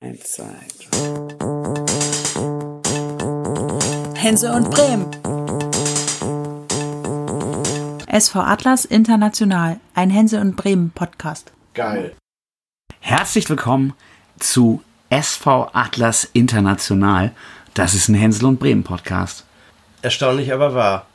Eins, zwei, Hense und Bremen. SV Atlas International, ein Hense und Bremen Podcast. Geil. Herzlich willkommen zu SV Atlas International. Das ist ein Hänsel und Bremen Podcast. Erstaunlich, aber wahr.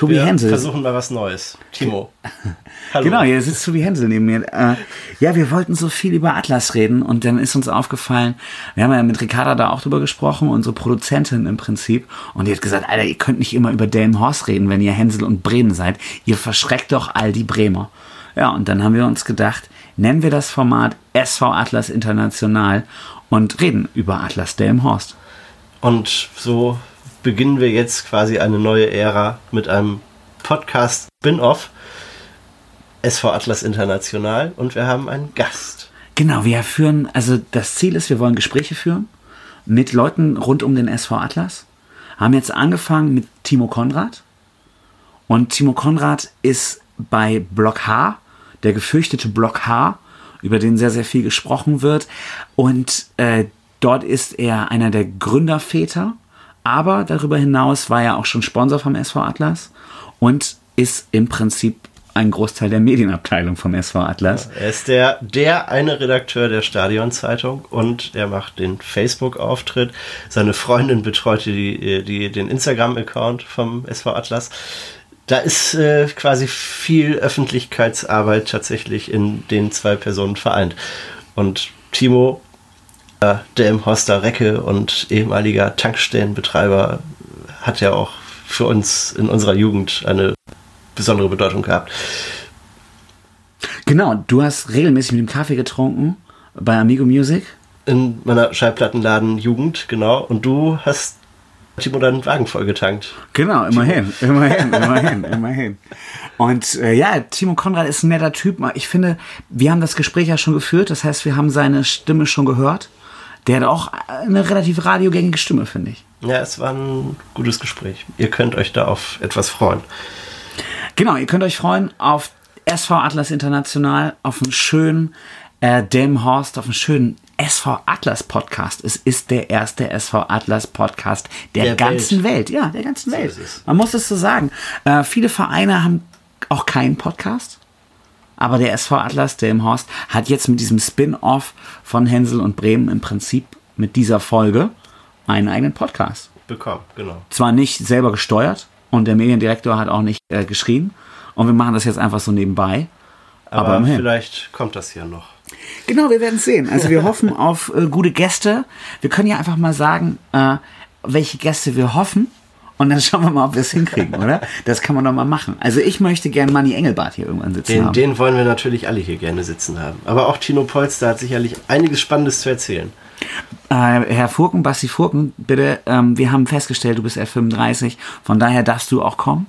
Tobi Wir Hensel. versuchen mal was Neues. Timo. Hallo. Genau, hier sitzt Tobi Hensel neben mir. Äh, ja, wir wollten so viel über Atlas reden und dann ist uns aufgefallen, wir haben ja mit Ricarda da auch drüber gesprochen, unsere Produzentin im Prinzip, und die hat gesagt, Alter, ihr könnt nicht immer über Delmenhorst reden, wenn ihr Hänsel und Bremen seid. Ihr verschreckt doch all die Bremer. Ja, und dann haben wir uns gedacht, nennen wir das Format SV Atlas International und reden über Atlas Delmenhorst. Und so beginnen wir jetzt quasi eine neue Ära mit einem Podcast Spin-off SV Atlas International und wir haben einen Gast. Genau, wir führen, also das Ziel ist, wir wollen Gespräche führen mit Leuten rund um den SV Atlas. Haben jetzt angefangen mit Timo Konrad. Und Timo Konrad ist bei Block H, der gefürchtete Block H, über den sehr, sehr viel gesprochen wird. Und äh, dort ist er einer der Gründerväter. Aber darüber hinaus war er auch schon Sponsor vom SV Atlas und ist im Prinzip ein Großteil der Medienabteilung vom SV Atlas. Er ist der, der eine Redakteur der Stadionzeitung und er macht den Facebook-Auftritt. Seine Freundin betreut die, die, den Instagram-Account vom SV Atlas. Da ist äh, quasi viel Öffentlichkeitsarbeit tatsächlich in den zwei Personen vereint. Und Timo, der im Hoster Recke und ehemaliger Tankstellenbetreiber, hat ja auch für uns in unserer Jugend eine besondere Bedeutung gehabt. Genau, du hast regelmäßig mit dem Kaffee getrunken bei Amigo Music. In meiner Schallplattenladen-Jugend, genau. Und du hast Timo deinen Wagen vollgetankt. Genau, immerhin, immerhin, immerhin, immerhin. Und äh, ja, Timo Konrad ist ein netter Typ. Ich finde, wir haben das Gespräch ja schon geführt. Das heißt, wir haben seine Stimme schon gehört. Der hat auch eine relativ radiogängige Stimme, finde ich. Ja, es war ein gutes Gespräch. Ihr könnt euch da auf etwas freuen. Genau, ihr könnt euch freuen auf SV Atlas International, auf einen schönen äh, Delmenhorst, auf einen schönen SV Atlas Podcast. Es ist der erste SV Atlas Podcast der, Der ganzen Welt. Ja, der ganzen Welt. Man muss es so sagen. Äh, viele Vereine haben auch keinen Podcast. Aber der SV Atlas Delmenhorst hat jetzt mit diesem Spin-off von Hänsel und Bremen im Prinzip mit dieser Folge einen eigenen Podcast Bekommen, genau. zwar nicht selber gesteuert und der Mediendirektor hat auch nicht äh, geschrieben. Und wir machen das jetzt einfach so nebenbei. Aber, Aber vielleicht kommt das hier noch. Genau, wir werden es sehen. Also wir hoffen auf äh, gute Gäste. Wir können ja einfach mal sagen, äh, welche Gäste wir hoffen. Und dann schauen wir mal, ob wir es hinkriegen, oder? Das kann man doch mal machen. Also ich möchte gern Manni Engelbart hier irgendwann sitzen Den, haben. den wollen wir natürlich alle hier gerne sitzen haben. Aber auch Tino Polster hat sicherlich einiges Spannendes zu erzählen. Äh, Herr Furken, Basti Furken, bitte, ähm, wir haben festgestellt, du bist F35. Von daher darfst du auch kommen.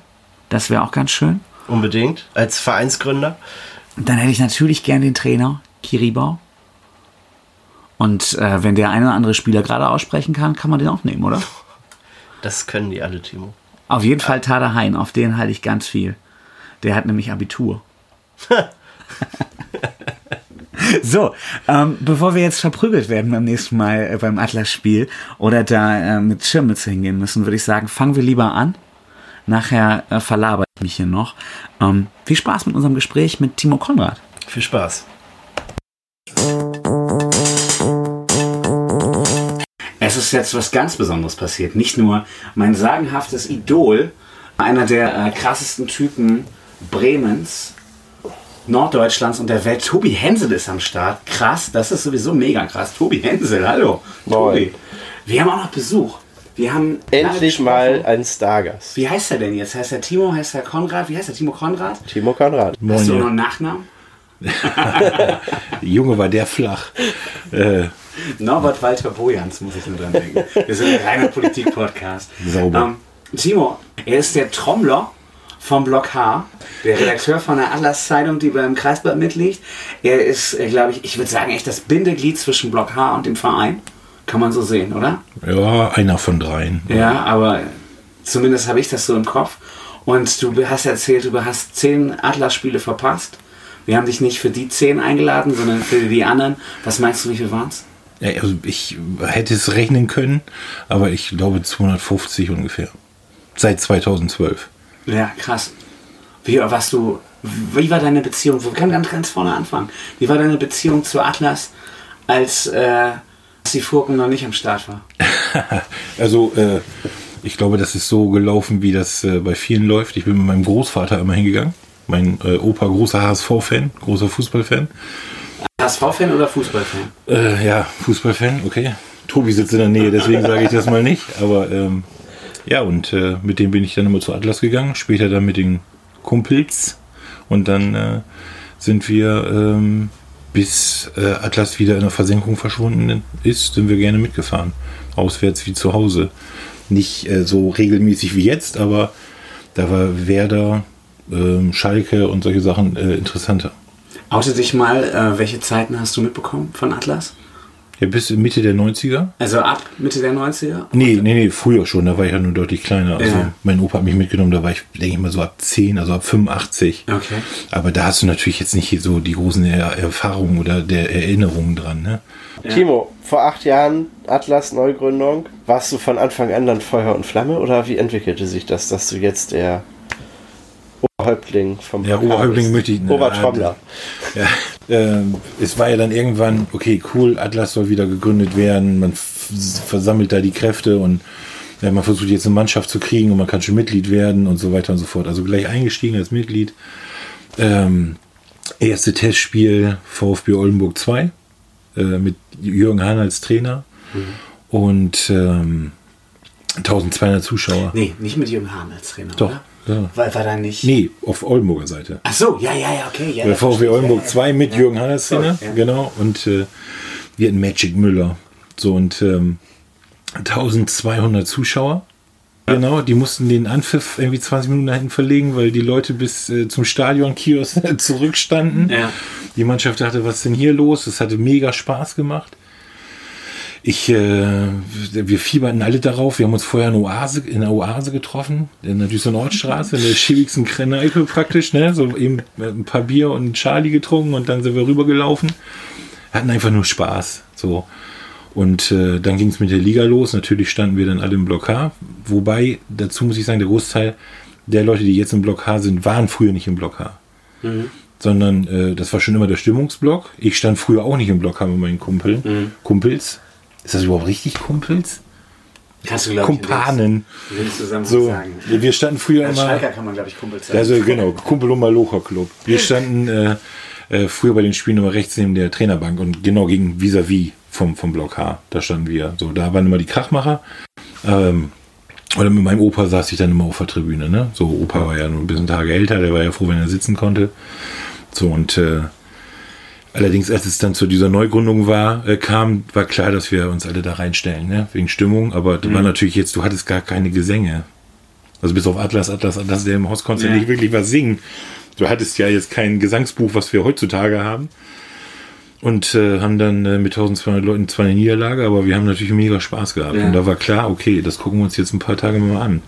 Das wäre auch ganz schön. Unbedingt. Als Vereinsgründer. Und dann hätte ich natürlich gern den Trainer, Kiribau. Und äh, wenn der eine oder andere Spieler gerade aussprechen kann, kann man den auch nehmen, oder? Das können die alle, Timo. Auf jeden Fall Tada Hein, auf den halte ich ganz viel. Der hat nämlich Abitur. so, ähm, bevor wir jetzt verprügelt werden beim nächsten Mal äh, beim Atlas-Spiel oder da äh, mit Schirmmütze hingehen müssen, würde ich sagen, fangen wir lieber an. Nachher äh, verlabere ich mich hier noch. Ähm, viel Spaß mit unserem Gespräch mit Timo Konrad. Viel Spaß. Es ist jetzt was ganz Besonderes passiert. Nicht nur mein sagenhaftes Idol, einer der äh, krassesten Typen Bremens, Norddeutschlands und der Welt, Tobi Hensel ist am Start. Krass, das ist sowieso mega krass. Tobi Hensel, hallo. Moin. Tobi. Wir haben auch noch Besuch. Wir haben Endlich mal ein Stargast. Wie heißt er denn jetzt? Heißt er Timo? Heißt er Konrad? Wie heißt er? Timo Konrad? Timo Konrad. Hast du noch einen Nachnamen? Junge, war der flach. Äh, Norbert Walter Bojans, muss ich nur dran denken. Wir sind ein reiner Politik-Podcast. Sauber. Ähm, Timo, er ist der Trommler vom Block H, der Redakteur von der Atlas-Zeitung, die beim Kreisblatt mitliegt. Er ist, glaube ich, ich würde sagen, echt das Bindeglied zwischen Block H und dem Verein. Kann man so sehen, oder? ja, einer von dreien. Ja, aber zumindest habe ich das so im Kopf. Und du hast erzählt, du hast zehn Atlas-Spiele verpasst. Wir haben dich nicht für die zehn eingeladen, sondern für die anderen. Was meinst du, wie viel waren es? Also ich hätte es rechnen können, aber ich glaube 250 ungefähr. Seit 2012. Ja, krass. Wie warst du, wie war deine Beziehung? Wir können ganz, ganz vorne anfangen. Wie war deine Beziehung zu Atlas, als, äh, als die Furken noch nicht am Start war? Also, äh, ich glaube, das ist so gelaufen, wie das äh, bei vielen läuft. Ich bin mit meinem Großvater immer hingegangen. Mein äh, Opa, großer HSV-Fan, großer Fußballfan. HSV-Fan oder Fußballfan? Äh, ja, Fußballfan, okay. Tobi sitzt in der Nähe, deswegen sage ich das mal nicht. Aber ähm, ja, und äh, mit dem bin ich dann immer zu Atlas gegangen. Später dann mit den Kumpels. Und dann äh, sind wir, ähm, bis äh, Atlas wieder in der Versenkung verschwunden ist, sind wir gerne mitgefahren. Auswärts wie zu Hause. Nicht äh, so regelmäßig wie jetzt, aber da war Werder, ähm, Schalke und solche Sachen äh, interessanter. Oute dich mal, äh, welche Zeiten hast du mitbekommen von Atlas? Ja, bis Mitte der 90er? Also ab Mitte der 90er? Nee, nee, nee, früher schon, da war ich ja nur deutlich kleiner. Also Ja. mein Opa hat mich mitgenommen, da war ich, denke ich mal, so ab 10, also ab 85. Okay. Aber da hast du natürlich jetzt nicht so die großen er Erfahrungen oder der Erinnerungen dran, ne? Timo, vor acht Jahren Atlas Neugründung. Warst du von Anfang an dann Feuer und Flamme oder wie entwickelte sich das, dass du jetzt der Oberhäuptling vom Ja, Oberhäuptling möchte ich- Obertrommler. Ja, ähm, es war ja dann irgendwann, okay, cool, Atlas soll wieder gegründet werden, man versammelt da die Kräfte und ja, man versucht jetzt eine Mannschaft zu kriegen und man kann schon Mitglied werden und so weiter und so fort. Also gleich eingestiegen als Mitglied. Ähm, erste Testspiel VfB Oldenburg 2 äh, mit Jürgen Hahn als Trainer und ähm, 1200 Zuschauer. Nee, nicht mit Jürgen Hahn als Trainer, Doch, oder? Ja. War, war da nicht... Nee, auf Oldenburger Seite. Ach so, ja, ja, ja, okay. Ja, ich. Oldenburg Ja, ja. 2 mit. Jürgen Hannes genau. Und äh, wir hatten Magic Müller. So und ähm, 1200 Zuschauer. Genau, die mussten den Anpfiff irgendwie 20 Minuten nach hinten verlegen, weil die Leute bis äh, zum Stadion-Kiosk zurückstanden. Ja. Die Mannschaft dachte, was ist denn hier los? Es hatte mega Spaß gemacht. Ich, äh, wir fieberten alle darauf. Wir haben uns vorher in, Oase, in der Oase getroffen, in der Düsseldorf-Nordstraße, in der schäbigsten Kneipe praktisch, ne? So eben ein paar Bier und Charlie getrunken und dann sind wir rübergelaufen. Hatten einfach nur Spaß. So. Und äh, dann ging es mit der Liga los. Natürlich standen wir dann alle im Block H. Wobei, dazu muss ich sagen, der Großteil der Leute, die jetzt im Block H sind, waren früher nicht im Block H. Sondern äh, das war schon immer der Stimmungsblock. Ich stand früher auch nicht im Block H mit meinen Kumpeln. Kumpels. Ist das überhaupt richtig Kumpels? Kannst du, glaube ich, Kumpanen. Zusammenhang So, sagen. wir standen früher Als immer. Schalker kann man, glaube ich, Kumpel sagen. Also genau, Kumpel und Malocher Club. Wir standen äh, äh, früher bei den Spielen immer rechts neben der Trainerbank und genau gegen vis-à-vis vom, vom Block H. Da standen wir. So, da waren immer die Krachmacher. Ähm, oder mit meinem Opa saß ich dann immer auf der Tribüne. Ne? So, Opa war ja nur ein bisschen Tage älter, der war ja froh, wenn er sitzen konnte. So, und äh, allerdings, als es dann zu dieser Neugründung war, äh, kam, war klar, dass wir uns alle da reinstellen, ne? wegen Stimmung. Aber da war natürlich jetzt, du hattest gar keine Gesänge. Also bis auf Atlas, Atlas, Atlas, der im Haus konntest du Ja. nicht wirklich was singen. Du hattest ja jetzt kein Gesangsbuch, was wir heutzutage haben. Und äh, haben dann äh, mit 1200 Leuten zwar eine Niederlage, aber wir haben natürlich mega Spaß gehabt. Ja. Und da war klar, okay, das gucken wir uns jetzt ein paar Tage mal an.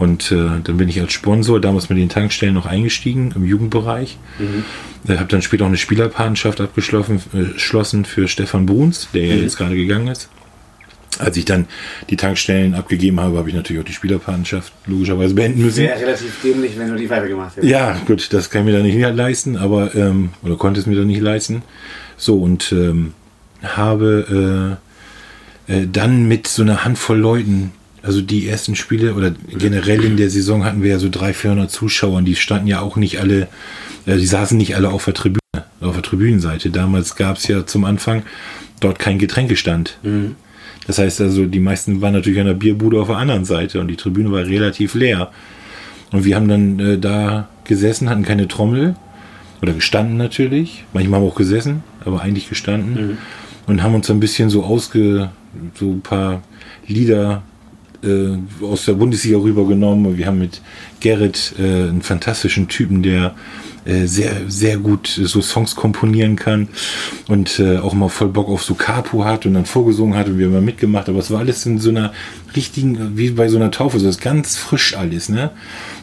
Und äh, dann bin ich als Sponsor damals mit den Tankstellen noch eingestiegen im Jugendbereich. Ich habe dann später auch eine Spielerpartnerschaft abgeschlossen äh, für Stefan Bruns, der ja jetzt gerade gegangen ist. Als ich dann die Tankstellen abgegeben habe, habe ich natürlich auch die Spielerpartnerschaft logischerweise beenden müssen. Wäre relativ dämlich, wenn du die Weibe gemacht hättest. Ja, gut, das kann ich mir dann nicht leisten, aber ähm, oder konnte es mir dann nicht leisten. So und ähm, habe äh, äh, dann mit so einer Handvoll Leuten, also die ersten Spiele oder generell in der Saison hatten wir ja so 300, 400 Zuschauer und die standen ja auch nicht alle, äh, die saßen nicht alle auf der Tribüne, auf der Tribünenseite. Damals gab es ja zum Anfang dort keinen Getränkestand. Das heißt also, die meisten waren natürlich an der Bierbude auf der anderen Seite und die Tribüne war relativ leer. Und wir haben dann äh, da gesessen, hatten keine Trommel oder gestanden natürlich. Manchmal haben wir auch gesessen, aber eigentlich gestanden und haben uns ein bisschen so ausge, so ein paar Lieder äh, aus der Bundesliga rübergenommen. Wir haben mit Gerrit äh, einen fantastischen Typen, der äh, sehr, sehr gut so Songs komponieren kann und äh, auch mal voll Bock auf so Capo hat und dann vorgesungen hat und wir haben mal mitgemacht. Aber es war alles in so einer richtigen, wie bei so einer Taufe, so ist ganz frisch alles, ne?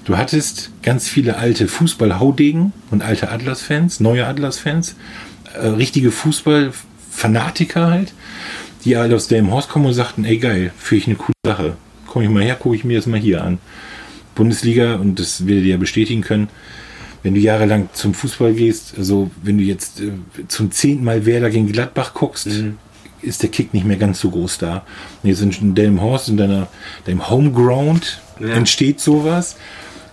Du hattest ganz viele alte Fußball-Haudegen und alte Atlas-Fans, neue Atlas-Fans, äh, richtige Fußball-Fanatiker halt. die alle aus Delmenhorst kommen und sagten, ey geil, finde ich eine coole Sache. Komme ich mal her, gucke ich mir das mal hier an. Bundesliga, und das werdet ihr ja bestätigen können, wenn du jahrelang zum Fußball gehst, also wenn du jetzt äh, zum zehnten Mal Werder gegen Gladbach guckst, ist der Kick nicht mehr ganz so groß da. Und jetzt in Delmenhorst, in deiner, deinem Homeground, Ja. entsteht sowas.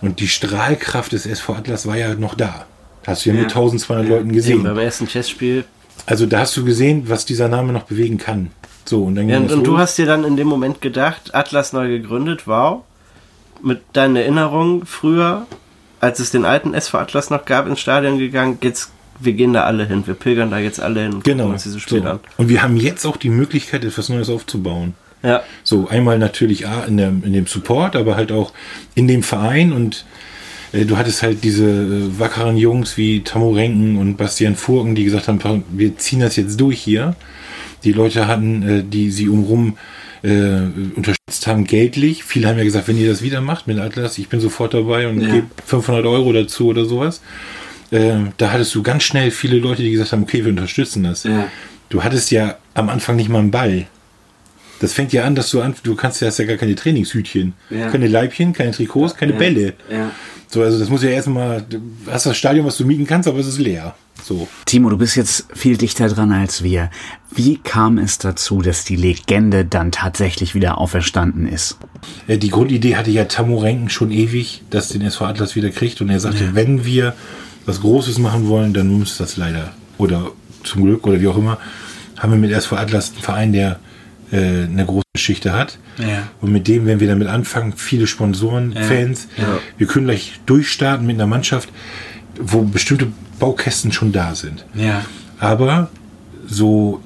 Und die Strahlkraft des SV Atlas war ja noch da. Hast du ja, Ja. mit 1200 Leuten Eben, gesehen. beim ersten Testspiel. Also da hast du gesehen, was dieser Name noch bewegen kann. So, und dann Ja, ging und, du hast dir dann in dem Moment gedacht, Atlas neu gegründet, wow. Mit deinen Erinnerungen früher, als es den alten SV Atlas noch gab, ins Stadion gegangen, jetzt, wir gehen da alle hin, wir pilgern da jetzt alle hin und Genau. uns dieses Spiel so. an. Und wir haben jetzt auch die Möglichkeit, etwas Neues aufzubauen. Ja. So, einmal natürlich A, in, dem, in dem Support, aber halt auch in dem Verein und äh, du hattest halt diese äh, wackeren Jungs wie Tammo Renken und Bastian Furken, die gesagt haben, wir ziehen das jetzt durch hier. Die Leute hatten, äh, die sie umrum äh, unterstützt haben, geldlich. Viele haben ja gesagt, wenn ihr das wieder macht mit Atlas, ich bin sofort dabei und Ja. gebe 500 Euro dazu oder sowas. Äh, da hattest du ganz schnell viele Leute, die gesagt haben, okay, wir unterstützen das. Ja. Du hattest ja am Anfang nicht mal einen Ball. Das fängt ja an, dass du an, du kannst ja, hast ja gar keine Trainingshütchen, Ja. keine Leibchen, keine Trikots, keine Ja. Bälle. Ja. So, also das muss ja erstmal, du hast das Stadion, was du mieten kannst, aber es ist leer. So. Timo, du bist jetzt viel dichter dran als wir. Wie kam es dazu, dass die Legende dann tatsächlich wieder auferstanden ist? Die Grundidee hatte ja Tammo Renken schon ewig, dass den SV Atlas wieder kriegt und er sagte, wenn wir was Großes machen wollen, dann muss das leider oder zum Glück oder wie auch immer, haben wir mit SV Atlas einen Verein, der äh, eine große Geschichte hat. Ja. Und mit dem, wenn wir damit anfangen, viele Sponsoren, Fans, Ja. wir können gleich durchstarten mit einer Mannschaft, wo bestimmte Baukästen schon da sind. Ja. Aber so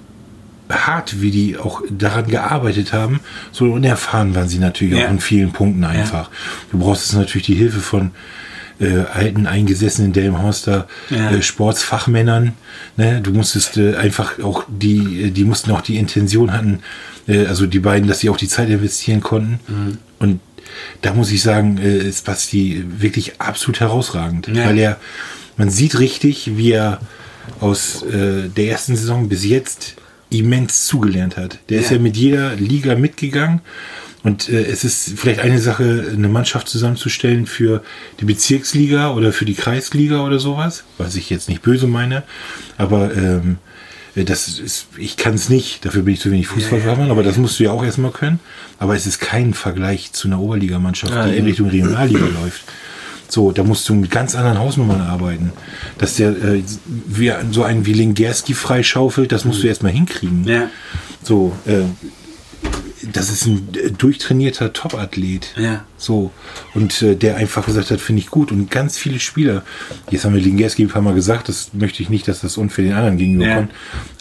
hart, wie die auch daran gearbeitet haben, so unerfahren waren sie natürlich Ja. auch in vielen Punkten einfach. Du brauchst jetzt natürlich die Hilfe von äh, alten, eingesessenen Delmhorster Ja. äh, Sportsfachmännern. Ne? Du musstest äh, einfach auch die, die mussten auch die Intention hatten, äh, also die beiden, dass sie auch die Zeit investieren konnten. Mhm. Und da muss ich sagen, äh, ist Basti wirklich absolut herausragend, Ja. weil er, man sieht richtig, wie er aus äh, der ersten Saison bis jetzt immens zugelernt hat. Der ist Ja. ja mit jeder Liga mitgegangen. Und äh, es ist vielleicht eine Sache, eine Mannschaft zusammenzustellen für die Bezirksliga oder für die Kreisliga oder sowas, was ich jetzt nicht böse meine. Aber ähm, äh, das ist, ich kann es nicht, dafür bin ich zu wenig Fußballfachmann, aber das musst du ja auch erstmal können. Aber es ist kein Vergleich zu einer Oberligamannschaft, Ja, die in eben. Richtung Regionalliga läuft. So, da musst du mit ganz anderen Hausnummern arbeiten. Dass der äh, wie, so einen wie Lingerski freischaufelt, das musst du erstmal hinkriegen. Ja. So, äh, das ist ein äh, durchtrainierter Top-Athlet. Ja. So, und äh, der einfach gesagt hat, finde ich gut. Und ganz viele Spieler, jetzt haben wir Lingerski ein paar Mal gesagt, das möchte ich nicht, dass das unfair den anderen gegenüber Ja. kommt.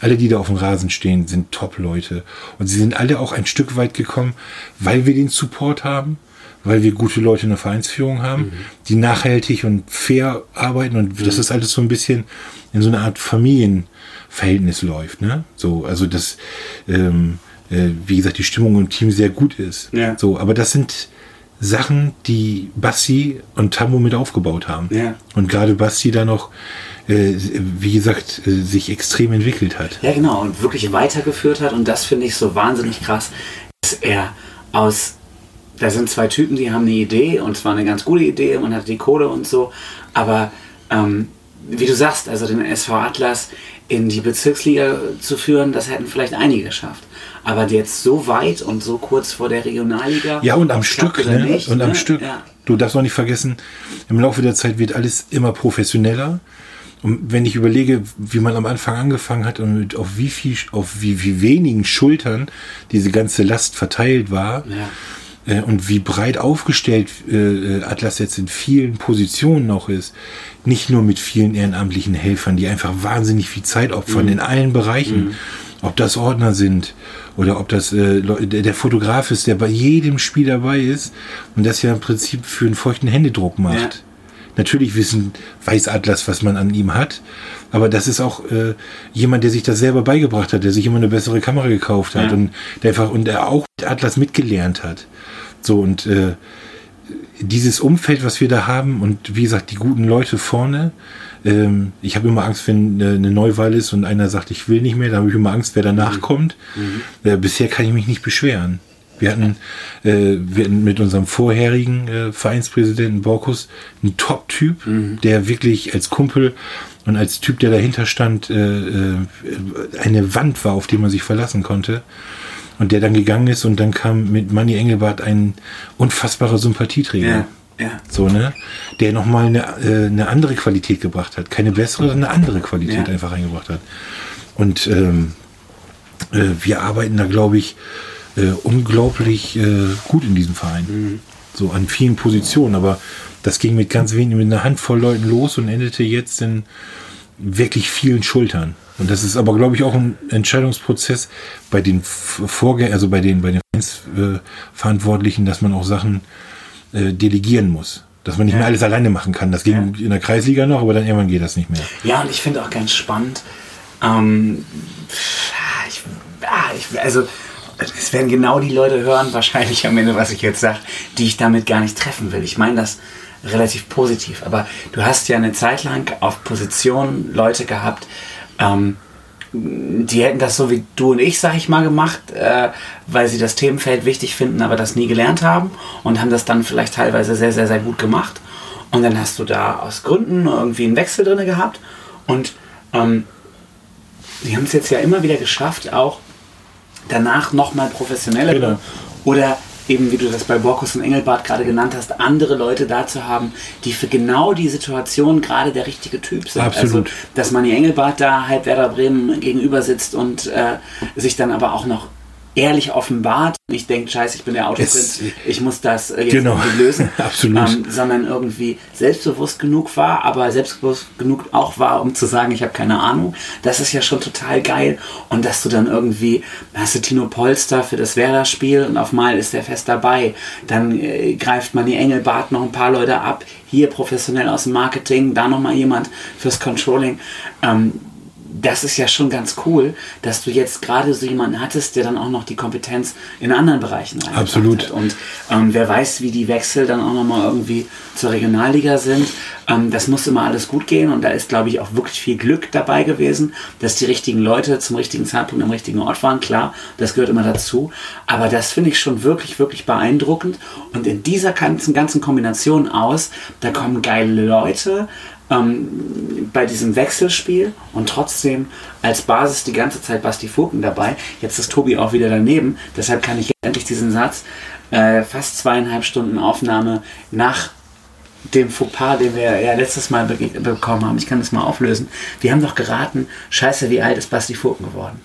Alle, die da auf dem Rasen stehen, sind Top-Leute. Und sie sind alle auch ein Stück weit gekommen, weil wir den Support haben, weil wir gute Leute in der Vereinsführung haben, die nachhaltig und fair arbeiten. Und das ist alles so ein bisschen in so eine Art Familienverhältnis läuft. Ne? So, also das, ähm, äh, wie gesagt, die Stimmung im Team sehr gut ist. Ja. So, aber das sind Sachen, die Bassi und Tammo mit aufgebaut haben. Ja. Und gerade Basti da noch, äh, wie gesagt, äh, sich extrem entwickelt hat. Ja, genau, und wirklich weitergeführt hat. Und das finde ich so wahnsinnig krass, dass er aus. Da sind zwei Typen, die haben eine Idee und zwar eine ganz gute Idee und hat die Kohle und so. Aber ähm, wie du sagst, also den SV Atlas in die Bezirksliga zu führen, das hätten vielleicht einige geschafft. Aber jetzt so weit und so kurz vor der Regionalliga. Ja, und am Stück, ne? nicht, und am ne? Stück. Ja. Du darfst auch nicht vergessen, im Laufe der Zeit wird alles immer professioneller. Und wenn ich überlege, wie man am Anfang angefangen hat und mit auf wie viel, auf wie, wie wenigen Schultern diese ganze Last verteilt war, Ja. äh, und wie breit aufgestellt äh, Atlas jetzt in vielen Positionen noch ist, nicht nur mit vielen ehrenamtlichen Helfern, die einfach wahnsinnig viel Zeit opfern in allen Bereichen, ob das Ordner sind oder ob das äh, der, Fotograf ist, der bei jedem Spiel dabei ist und das ja im Prinzip für einen feuchten Händedruck macht. Ja. Natürlich wissen weiß Atlas, was man an ihm hat, aber das ist auch äh, jemand, der sich das selber beigebracht hat, der sich immer eine bessere Kamera gekauft hat Ja. und der einfach und der auch mit Atlas mitgelernt hat. So und äh, dieses Umfeld, was wir da haben und wie gesagt die guten Leute vorne, ähm, ich habe immer Angst, wenn äh, eine Neuwahl ist und einer sagt, ich will nicht mehr, da habe ich immer Angst, wer danach Mhm. kommt. Äh, bisher kann ich mich nicht beschweren. Wir hatten, äh, wir hatten mit unserem vorherigen äh, Vereinspräsidenten Borkus einen Top-Typ, Mhm. der wirklich als Kumpel und als Typ, der dahinter stand, äh, äh, eine Wand war, auf die man sich verlassen konnte. Und der dann gegangen ist und dann kam mit Manny Engelbart ein unfassbarer Sympathieträger. ja. So, ne? Der nochmal eine, äh, eine andere Qualität gebracht hat. Keine bessere, sondern eine andere Qualität Ja. einfach reingebracht hat. Und ähm, äh, wir arbeiten da, glaube ich, äh, unglaublich äh, gut in diesem Verein. Mhm. So an vielen Positionen. Aber das ging mit ganz wenigen, mit einer Handvoll Leuten los und endete jetzt in wirklich vielen Schultern. Und das ist aber, glaube ich, auch ein Entscheidungsprozess bei den Vorgängern, also bei den, bei den Vereinsverantwortlichen, dass man auch Sachen äh, delegieren muss. Dass man nicht mehr alles alleine machen kann. Das ging in der Kreisliga noch, aber dann irgendwann geht das nicht mehr. Ja, und ich finde auch ganz spannend, ähm, ich, ah, ich, also es werden genau die Leute hören, wahrscheinlich am Ende, was ich jetzt sage, die ich damit gar nicht treffen will. Ich meine das relativ positiv, aber du hast ja eine Zeit lang auf Position Leute gehabt, ähm, die hätten das so wie du und ich, sag ich mal, gemacht, äh, weil sie das Themenfeld wichtig finden, aber das nie gelernt haben und haben das dann vielleicht teilweise sehr, sehr, sehr gut gemacht. Und dann hast du da aus Gründen irgendwie einen Wechsel drin gehabt und ähm, die haben es jetzt ja immer wieder geschafft, auch danach nochmal professioneller Genau. oder eben, wie du das bei Borkus und Engelbart gerade genannt hast, andere Leute da zu haben, die für genau die Situation gerade der richtige Typ sind. Absolut. Also, dass Manni Engelbart da halb Werder Bremen gegenüber sitzt und äh, sich dann aber auch noch ehrlich offenbart. Nicht denkt, scheiße, ich bin der Autoprinz, ich muss das äh, jetzt Genau. irgendwie lösen. Absolut. Ähm, sondern irgendwie selbstbewusst genug war, aber selbstbewusst genug auch war, um zu sagen, ich habe keine Ahnung. Das ist ja schon total geil. Und dass du dann irgendwie, hast du Tino Polster für das Werder-Spiel und auf Mal ist der fest dabei. Dann äh, greift man die Engelbart noch ein paar Leute ab. Hier professionell aus dem Marketing, da nochmal jemand fürs Controlling. Ähm, das ist ja schon ganz cool, dass du jetzt gerade so jemanden hattest, der dann auch noch die Kompetenz in anderen Bereichen reingebracht Absolut. hat. Und ähm, wer weiß, wie die Wechsel dann auch nochmal irgendwie zur Regionalliga sind. Ähm, das muss immer alles gut gehen und da ist, glaube ich, auch wirklich viel Glück dabei gewesen, dass die richtigen Leute zum richtigen Zeitpunkt am richtigen Ort waren. Klar, das gehört immer dazu. Aber das finde ich schon wirklich, wirklich beeindruckend. Und in dieser ganzen, ganzen Kombination aus, da kommen geile Leute, ähm, bei diesem Wechselspiel und trotzdem als Basis die ganze Zeit Basti Furken dabei. Jetzt ist Tobi auch wieder daneben, deshalb kann ich endlich diesen Satz äh, fast zweieinhalb Stunden Aufnahme nach dem Fauxpas, den wir ja letztes Mal bekommen haben. Ich kann das mal auflösen. Wir haben doch geraten, scheiße, wie alt ist Basti Furken geworden?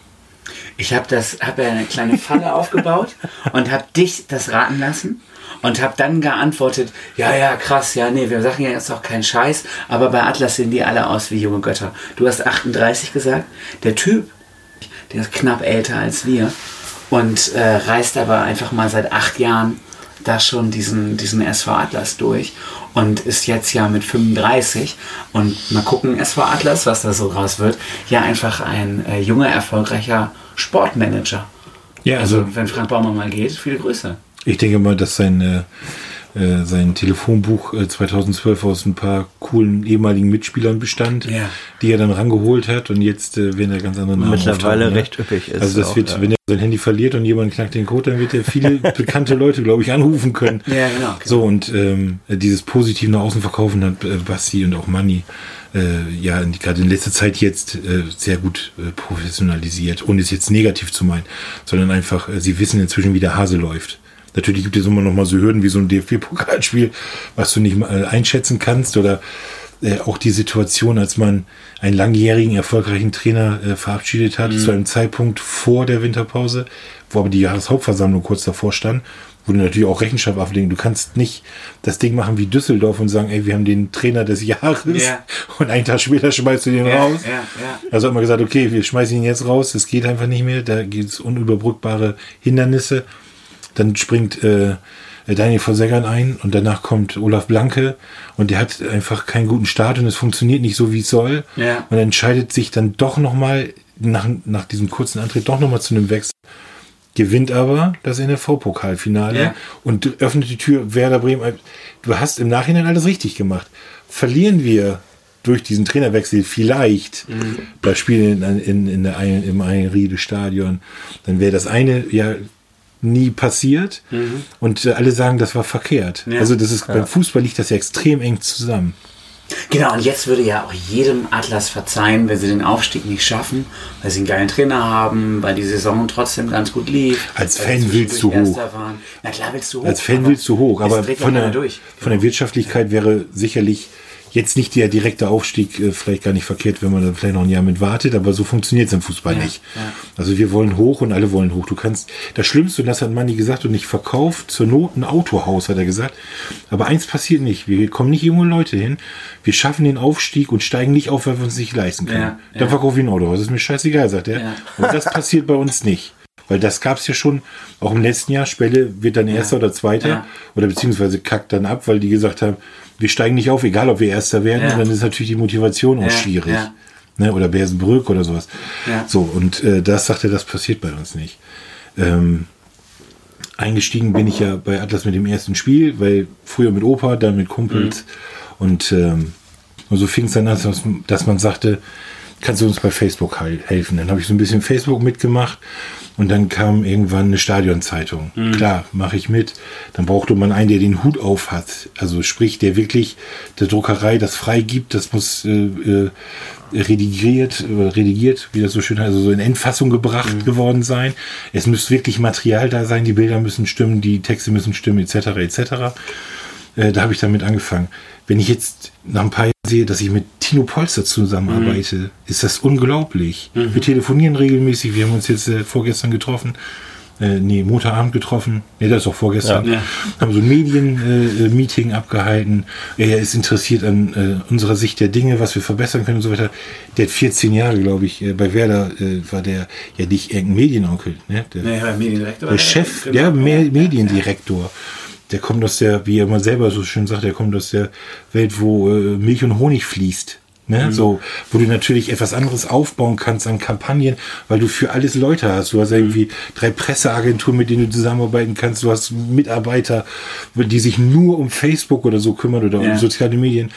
Ich habe das, ja eine kleine Falle aufgebaut und habe dich das raten lassen und habe dann geantwortet, ja, ja, krass, ja, nee, wir sagen ja jetzt auch keinen Scheiß, aber bei Atlas sehen die alle aus wie junge Götter. Du hast 38 gesagt, der Typ, der ist knapp älter als wir und äh, reist aber einfach mal seit acht Jahren da schon diesen, diesen SV Atlas durch und ist jetzt ja mit 35 und mal gucken, SV Atlas, was da so raus wird, ja einfach ein äh, junger, erfolgreicher Sportmanager. Ja, Also wenn Frank Baumann mal geht, viele Grüße. Ich denke mal, dass sein, äh, äh, sein Telefonbuch äh, 2012 aus ein paar coolen ehemaligen Mitspielern bestand, Ja. die er dann rangeholt hat und jetzt äh, werden da ganz andere Namen Mittlerweile ne? recht üppig ist Also das auch, wird, ja. wenn er sein Handy verliert und jemand knackt den Code, dann wird er viele bekannte Leute, glaube ich, anrufen können. Ja, genau. So, und ähm, dieses positiv nach außen verkaufen hat äh, Basti und auch Manni äh, ja in- gerade in letzter Zeit jetzt äh, sehr gut äh, professionalisiert, ohne es jetzt negativ zu meinen, sondern einfach, äh, sie wissen inzwischen, wie der Hase läuft. Natürlich gibt es immer noch mal so Hürden wie so ein DFB-Pokalspiel, was du nicht mal einschätzen kannst oder äh, auch die Situation, als man einen langjährigen, erfolgreichen Trainer äh, verabschiedet hat, zu einem Zeitpunkt vor der Winterpause, wo aber die Jahreshauptversammlung kurz davor stand, wo du natürlich auch Rechenschaft ablegen. Du kannst nicht das Ding machen wie Düsseldorf und sagen, ey, wir haben den Trainer des Jahres Ja. und einen Tag später schmeißt du den Ja, raus. ja. Also hat man gesagt, okay, wir schmeißen ihn jetzt raus, das geht einfach nicht mehr, da gibt es unüberbrückbare Hindernisse. Dann springt äh, Daniel von Seggern ein und danach kommt Olaf Blanke und der hat einfach keinen guten Start und es funktioniert nicht so, wie es soll. Ja. Und entscheidet sich dann doch nochmal, nach, nach diesem kurzen Antritt, doch nochmal zu einem Wechsel. Gewinnt aber das NFV-Pokalfinale Ja. und öffnet die Tür Werder Bremen. Du hast im Nachhinein alles richtig gemacht. Verlieren wir durch diesen Trainerwechsel vielleicht das Spiel in, in, in der, im Einriede-Stadion, dann wäre das eine ja nie passiert und äh, alle sagen, das war verkehrt. Ja. Also das ist beim Fußball liegt das ja extrem eng zusammen. Genau, und jetzt würde ja auch jedem Atlas verzeihen, wenn sie den Aufstieg nicht schaffen, weil sie einen geilen Trainer haben, weil die Saison trotzdem ganz gut lief. Als Fan willst du hoch. Waren. Na klar willst du hoch. Als Fan aber willst du hoch, aber ja von der, durch. von der Wirtschaftlichkeit wäre sicherlich jetzt nicht der direkte Aufstieg äh, vielleicht gar nicht verkehrt, wenn man da vielleicht noch ein Jahr mit wartet, aber so funktioniert es im Fußball nicht. ja. Also wir wollen hoch und alle wollen hoch. Du kannst, das Schlimmste, und das hat Manni gesagt, und ich verkauft zur Not ein Autohaus, hat er gesagt. Aber eins passiert nicht. Wir kommen nicht irgendwo Leute hin. Wir schaffen den Aufstieg und steigen nicht auf, weil wir uns nicht leisten können. Ja, Dann ja. verkaufe ich ein Autohaus. Das ist mir scheißegal, sagt er. Ja. Aber das passiert bei uns nicht. Weil das gab es ja schon, auch im letzten Jahr, Spelle wird dann Erster oder Zweiter Ja. oder beziehungsweise kackt dann ab, weil die gesagt haben, wir steigen nicht auf, egal ob wir Erster werden, Ja. dann ist natürlich die Motivation auch Ja, schwierig. ja. Ne? Oder Bersenbrück oder sowas. So, und äh, das sagt er, das passiert bei uns nicht. Ähm, eingestiegen bin ich ja bei Atlas mit dem ersten Spiel, weil früher mit Opa, dann mit Kumpels und, ähm, so fing es dann an, dass, dass man sagte, kannst du uns bei Facebook hel- helfen? Dann habe ich so ein bisschen Facebook mitgemacht und dann kam irgendwann eine Stadionzeitung. Klar, mache ich mit. Dann brauchte man einen, der den Hut auf hat. Also sprich, der wirklich der Druckerei das freigibt. Das muss äh, äh, redigiert, äh, redigiert, wie das so schön heißt, also so in Endfassung gebracht geworden sein. Es muss wirklich Material da sein, die Bilder müssen stimmen, die Texte müssen stimmen, etc. etc. Äh, da habe ich damit angefangen. Wenn ich jetzt nach ein paar Jahren sehe, dass ich mit Tino Polster zusammenarbeite, ist das unglaublich. Wir telefonieren regelmäßig, wir haben uns jetzt äh, vorgestern getroffen. Äh, nee, Montagabend getroffen. Nee, das ist auch vorgestern. Ja. Ja. Haben so ein Medien-Meeting äh, Meeting abgehalten. Er ist interessiert an äh, unserer Sicht der Dinge, was wir verbessern können und so weiter. Der hat 14 Jahre, glaube ich, äh, bei Werder äh, war der ja nicht irgendein Medienonkel. Ne? Der, der Mediendirektor. der Chef, der Me Mediendirektor. Der kommt aus der, wie er mal selber so schön sagt, der kommt aus der Welt, wo äh, Milch und Honig fließt. Ne? So, wo du natürlich etwas anderes aufbauen kannst an Kampagnen, weil du für alles Leute hast. Du hast irgendwie drei Presseagenturen, mit denen du zusammenarbeiten kannst. Du hast Mitarbeiter, die sich nur um Facebook oder so kümmern oder Ja. um soziale Medien.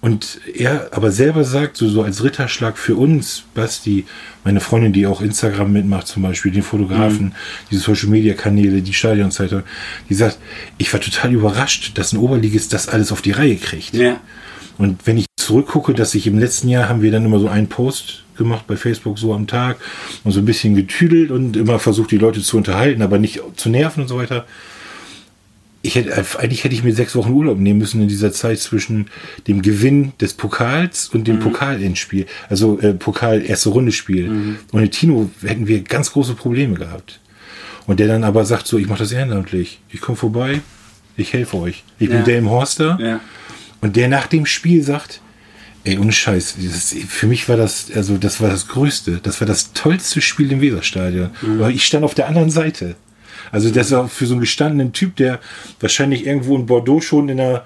Und er aber selber sagt, so, so als Ritterschlag für uns, Basti, meine Freundin, die auch Instagram mitmacht, zum Beispiel, den Fotografen, diese Social Media Kanäle, die Stadionzeitung, die sagt, ich war total überrascht, dass ein Oberligist das alles auf die Reihe kriegt. Ja. Und wenn ich zurückgucke, dass ich im letzten Jahr haben wir dann immer so einen Post gemacht bei Facebook so am Tag und so ein bisschen getüdelt und immer versucht, die Leute zu unterhalten, aber nicht zu nerven und so weiter. Ich hätte, eigentlich hätte ich mir sechs Wochen Urlaub nehmen müssen in dieser Zeit zwischen dem Gewinn des Pokals und dem Pokalendspiel. Also äh, Pokal erste Runde Spiel. Ohne Tino hätten wir ganz große Probleme gehabt. Und der dann aber sagt so, ich mache das ehrenamtlich. Ich komme vorbei, ich helfe euch. Ich Ja. bin im Horster. Ja. Und der nach dem Spiel sagt, ey, ohne Scheiß, das, für mich war das, also das war das Größte, das war das tollste Spiel im Weserstadion. Weil ich stand auf der anderen Seite. Also das war für so einen gestandenen Typ, der wahrscheinlich irgendwo in Bordeaux schon in einer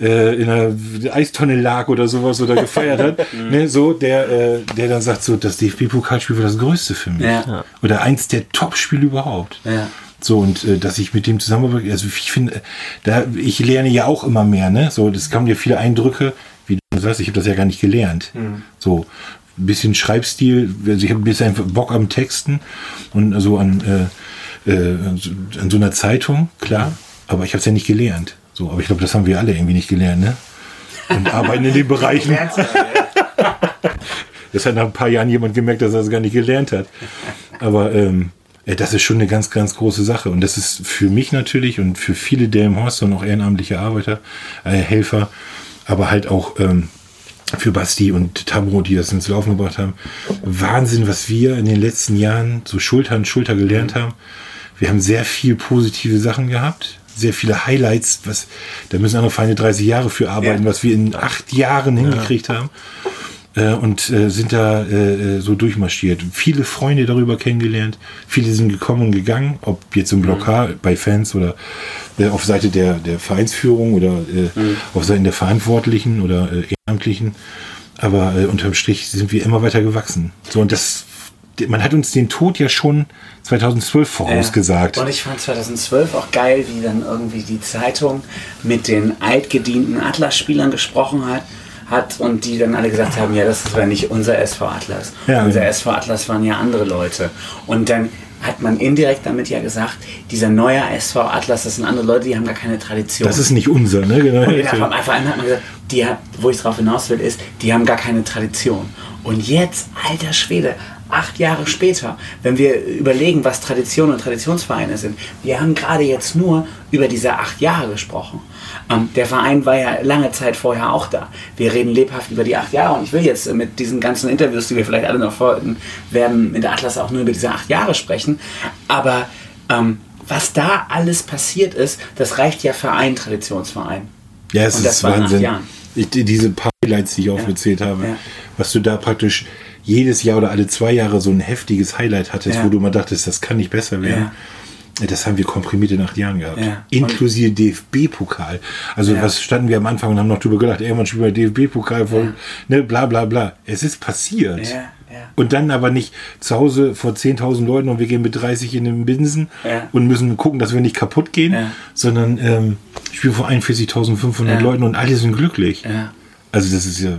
äh, in einer Eistonne lag oder sowas oder gefeiert hat, ne, so, der, äh, der dann sagt so, das DFB-Pokalspiel war das Größte für mich. Ja. Oder eins der Top-Spiele überhaupt. Ja. So, und äh, dass ich mit dem zusammenarbeite, also ich finde, äh, da, ich lerne ja auch immer mehr, ne? So, das kamen ja viele Eindrücke, wie du sagst, ich habe das ja gar nicht gelernt. So, ein bisschen Schreibstil, also ich habe ein bisschen einfach Bock am Texten und so an, äh, äh, an so- einer Zeitung, klar, aber ich habe es ja nicht gelernt. So, aber ich glaube, das haben wir alle irgendwie nicht gelernt, ne? Und arbeiten in den Bereichen. Das hat nach ein paar Jahren jemand gemerkt, dass er es gar nicht gelernt hat. Aber ähm, das ist schon eine ganz, ganz große Sache. Und das ist für mich natürlich und für viele der im Horst und auch ehrenamtliche Arbeiter, äh, Helfer, aber halt auch ähm, für Basti und Tabo, die das ins Laufen gebracht haben. Wahnsinn, was wir in den letzten Jahren so Schulter an Schulter gelernt haben. Wir haben sehr viel positive Sachen gehabt, sehr viele Highlights, was, da müssen andere Vereine 30 Jahre für arbeiten, Ja. was wir in acht Jahren hingekriegt haben äh, und äh, sind da äh, äh, so durchmarschiert. Viele Freunde darüber kennengelernt. Viele sind gekommen und gegangen, ob jetzt im Blockar bei Fans oder äh, auf Seite der, der Vereinsführung oder äh, auf Seiten der Verantwortlichen oder äh, Ehrenamtlichen. Aber äh, unterm Strich sind wir immer weiter gewachsen. So und das, man hat uns den Tod ja schon 2012 vorausgesagt. Und ich fand 2012 auch geil, wie dann irgendwie die Zeitung mit den altgedienten Atlas-Spielern gesprochen hat. Hat und die dann alle gesagt haben, ja, das war nicht unser SV Atlas. Ja. unser SV Atlas waren ja andere Leute. Und dann hat man indirekt damit ja gesagt, dieser neue SV Atlas, das sind andere Leute, die haben gar keine Tradition. Das ist nicht unser, ne? Genau. Und von einfach hat man gesagt, die hat, wo ich drauf hinaus will, ist, die haben gar keine Tradition. Und jetzt, alter Schwede, acht Jahre später, wenn wir überlegen, was Tradition und Traditionsvereine sind, wir haben gerade jetzt nur über diese acht Jahre gesprochen. Ähm, der Verein war ja lange Zeit vorher auch da. Wir reden lebhaft über die acht Jahre und ich will jetzt mit diesen ganzen Interviews, die wir vielleicht alle noch folgen werden, mit Atlas auch nur über diese acht Jahre sprechen. Aber ähm, was da alles passiert ist, das reicht ja für einen Traditionsverein. Ja, es Und das ist in Wahnsinn. Ich, die- diese paar Highlights, die ich aufgezählt habe, Ja. was du da praktisch jedes Jahr oder alle zwei Jahre so ein heftiges Highlight hattest, Ja. wo du mal dachtest, das kann nicht besser werden. Das haben wir komprimiert in acht Jahren gehabt. Ja. Inklusive DFB-Pokal. Also Ja. was standen wir am Anfang und haben noch drüber gedacht, irgendwann spielen wir DFB-Pokal, voll, ne, bla bla bla. Es ist passiert. Ja, ja. Und dann aber nicht zu Hause vor 10.000 Leuten und wir gehen mit 30 in den Binsen Ja. und müssen gucken, dass wir nicht kaputt gehen, Ja. sondern ähm, spielen vor 41.500 Ja. Leuten und alle sind glücklich. Ja. Also das ist ja,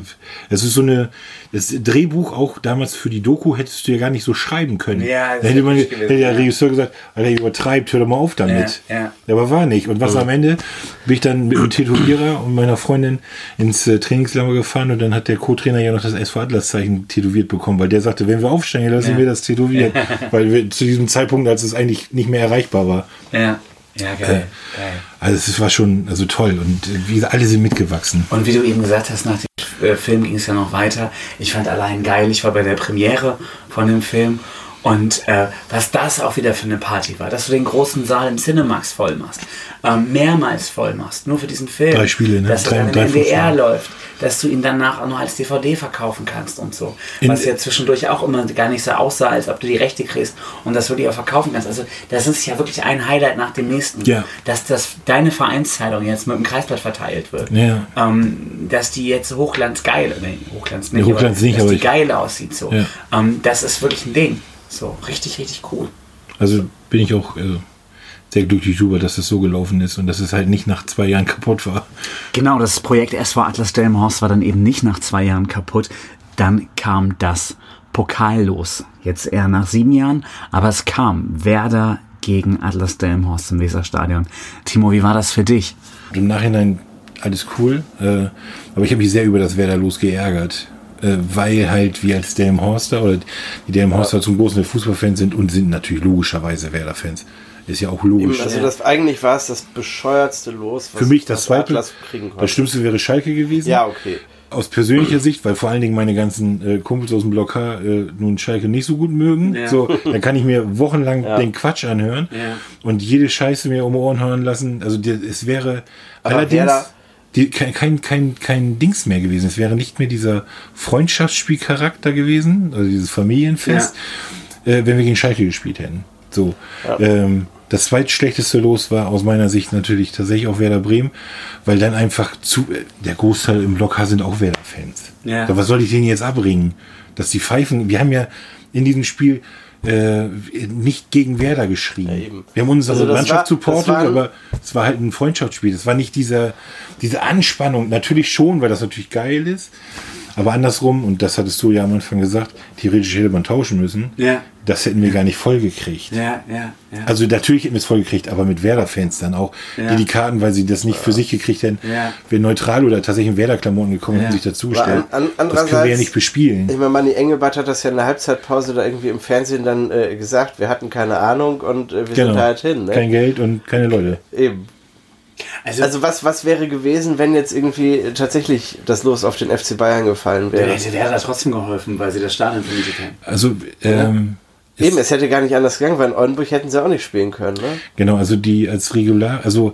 das ist so eine, das Drehbuch auch damals für die Doku hättest du ja gar nicht so schreiben können. Ja, das da hätte, man, gewesen, hätte der ja. Regisseur gesagt, Alter, übertreibt, hör doch mal auf damit. Ja, Aber war nicht. Und was am Ende bin ich dann mit einem Tätowierer und meiner Freundin ins äh, Trainingslager gefahren und dann hat der Co-Trainer ja noch das SV Atlas-Zeichen tätowiert bekommen, weil der sagte, wenn wir aufsteigen, lassen Ja. wir das tätowieren. weil wir zu diesem Zeitpunkt, als es eigentlich nicht mehr erreichbar war. Ja, ja, geil. geil. Also es war schon also toll und äh, wie alle sind mitgewachsen. Und wie du eben gesagt hast, nach dem äh, Film ging es ja noch weiter. Ich fand allein geil, ich war bei der Premiere von dem Film. Und äh, was das auch wieder für eine Party war, dass du den großen Saal im Cinemax voll machst, ähm, mehrmals voll machst, nur für diesen Film. Drei Spiele, ne? Dass Drei- er dann im NDR läuft, dass du ihn danach auch noch als DVD verkaufen kannst und so. In- was ja zwischendurch auch immer gar nicht so aussah, als ob du die Rechte kriegst und das wirklich auch verkaufen kannst. Also das ist ja wirklich ein Highlight nach dem nächsten. Ja. Dass das deine Vereinszeitung jetzt mit dem Kreisblatt verteilt wird Ja. ähm, dass die jetzt Hochglanz geil, nee, Hochglanz nicht, Nee, Hochglanz aber, nicht, dass aber die geil aussieht so. Ja. Ähm, das ist wirklich ein Ding. So, richtig, richtig cool. Also bin ich auch äh, sehr glücklich drüber, dass es so gelaufen ist und dass es halt nicht nach zwei Jahren kaputt war. Genau, das Projekt SV Atlas Delmenhorst war dann eben nicht nach zwei Jahren kaputt. Dann kam das Pokal los. Jetzt eher nach sieben Jahren, aber es kam. Werder gegen Atlas Delmenhorst im Weserstadion. Timo, wie war das für dich? Im Nachhinein alles cool, äh, aber ich habe mich sehr über das Werder los geärgert. Äh, weil halt wir als Delmenhorster oder die Delmenhorster zum großen Fußballfans sind und sind natürlich logischerweise Werder-Fans. Ist ja auch logisch. Also das eigentlich war es das bescheuertste Los, was Für mich das zweite, Atlas kriegen konnte. das Schlimmste wäre Schalke gewesen. Ja, okay. Aus persönlicher Sicht, weil vor allen Dingen meine ganzen äh, Kumpels aus dem Block H äh, nun Schalke nicht so gut mögen. Ja. So, dann kann ich mir wochenlang den Quatsch anhören Ja. und jede Scheiße mir um Ohren hören lassen. Also die, es wäre Aber allerdings Werder- die, kein, kein, kein, kein Dings mehr gewesen. Es wäre nicht mehr dieser Freundschaftsspielcharakter gewesen, also dieses Familienfest, äh, wenn wir gegen Schalke gespielt hätten. So. Ähm, das zweitschlechteste Los war aus meiner Sicht natürlich tatsächlich auch Werder Bremen, weil dann einfach zu, äh, der Großteil im Block H sind auch Werder-Fans. Ja. So, was soll ich denen jetzt abbringen? Dass die pfeifen, wir haben ja in diesem Spiel äh, nicht gegen Werder geschrien. eben. Wir haben unsere Also Mannschaft war- supportet, war aber es war halt ein Freundschaftsspiel. Es war nicht dieser, diese Anspannung. Natürlich schon, weil das natürlich geil ist. Aber andersrum, und das hattest du ja am Anfang gesagt, theoretisch hätte man tauschen müssen. Ja. Das hätten wir gar nicht voll gekriegt. Ja, ja, ja. Also natürlich hätten wir es voll gekriegt, aber mit Werder-Fans dann auch, Ja. die die Karten, weil sie das nicht für sich gekriegt hätten, Ja. wären neutral oder tatsächlich in Werder-Klamotten gekommen und Ja. hätten sich dazugestellt. An- an- das können wir ja nicht bespielen. Ich meine, Manni Engelbart hat das ja in der Halbzeitpause da irgendwie im Fernsehen dann äh, gesagt, wir hatten keine Ahnung und äh, wir sind da halt hin. Ne? Genau. Kein Geld und keine Leute. Eben. Also, Also was, was wäre gewesen, wenn jetzt irgendwie tatsächlich das Los auf den FC Bayern gefallen der wäre? hätte Werder trotzdem geholfen, weil sie das Stadion vermietet haben. Also, ähm, Eben, es hätte gar nicht anders gegangen, weil in Oldenburg hätten sie auch nicht spielen können. Ne? Genau, also die als regular, also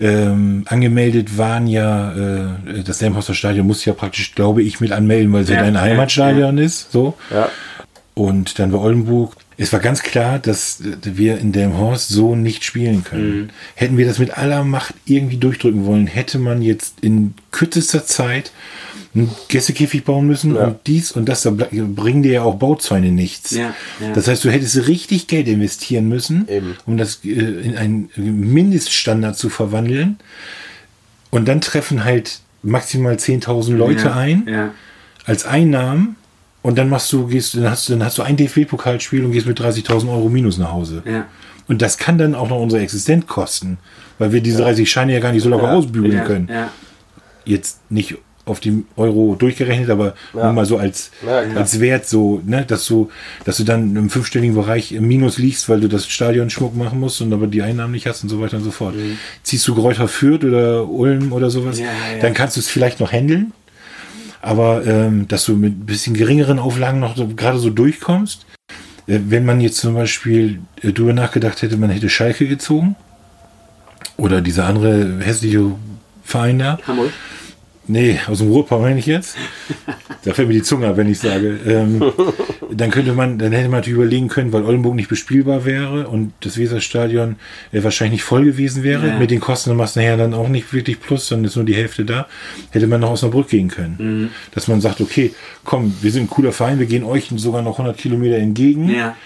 ähm, angemeldet waren ja, äh, das Delmhorster Stadion muss ja praktisch, glaube ich, mit anmelden, weil es ja, Ja, dein ja, Heimatstadion ist, so. Ja. Und dann war Oldenburg. Es war ganz klar, dass äh, wir in Delmhorst so nicht spielen können. Hätten wir das mit aller Macht irgendwie durchdrücken wollen, hätte man jetzt in kürzester Zeit einen Gästekäfig bauen müssen Ja. und dies und das, da bringen dir ja auch Bauzäune nichts. Ja, ja. Das heißt, du hättest richtig Geld investieren müssen, Eben. um das äh, in einen Mindeststandard zu verwandeln. Und dann treffen halt maximal 10.000 Leute ein als Einnahmen und dann machst du, gehst, dann hast du, dann hast du ein DFB-Pokalspiel und gehst mit 30.000 Euro minus nach Hause. Ja. Und das kann dann auch noch unsere Existenz kosten, weil wir diese 30 Scheine ja gar nicht so locker ausbügeln Ja. können. Ja. Jetzt nicht auf die Euro durchgerechnet, aber nur mal so als, Ja, als Wert so, ne, dass du, dass du dann im fünfstelligen Bereich im Minus liegst, weil du das Stadion Schmuck machen musst und aber die Einnahmen nicht hast und so weiter und so fort. Ziehst du Gräuter Fürth oder Ulm oder sowas, Ja, ja. dann kannst du es vielleicht noch handeln. Aber ähm, dass du mit ein bisschen geringeren Auflagen noch gerade so durchkommst, äh, wenn man jetzt zum Beispiel äh, drüber nachgedacht hätte, man hätte Schalke gezogen oder dieser andere hässliche Verein da. Hamburg. Nee, aus dem Ruhrpott meine ich jetzt. Da fällt mir die Zunge ab, wenn ich sage. Ähm, dann könnte man, dann hätte man natürlich überlegen können, weil Oldenburg nicht bespielbar wäre und das Weserstadion äh, wahrscheinlich nicht voll gewesen wäre. Ja. Mit den Kosten machst du nachher dann auch nicht wirklich plus, sondern ist nur die Hälfte da. Hätte man nach Osnabrück gehen können. Dass man sagt, okay, komm, wir sind ein cooler Verein, wir gehen euch sogar noch 100 Kilometer entgegen. Ja.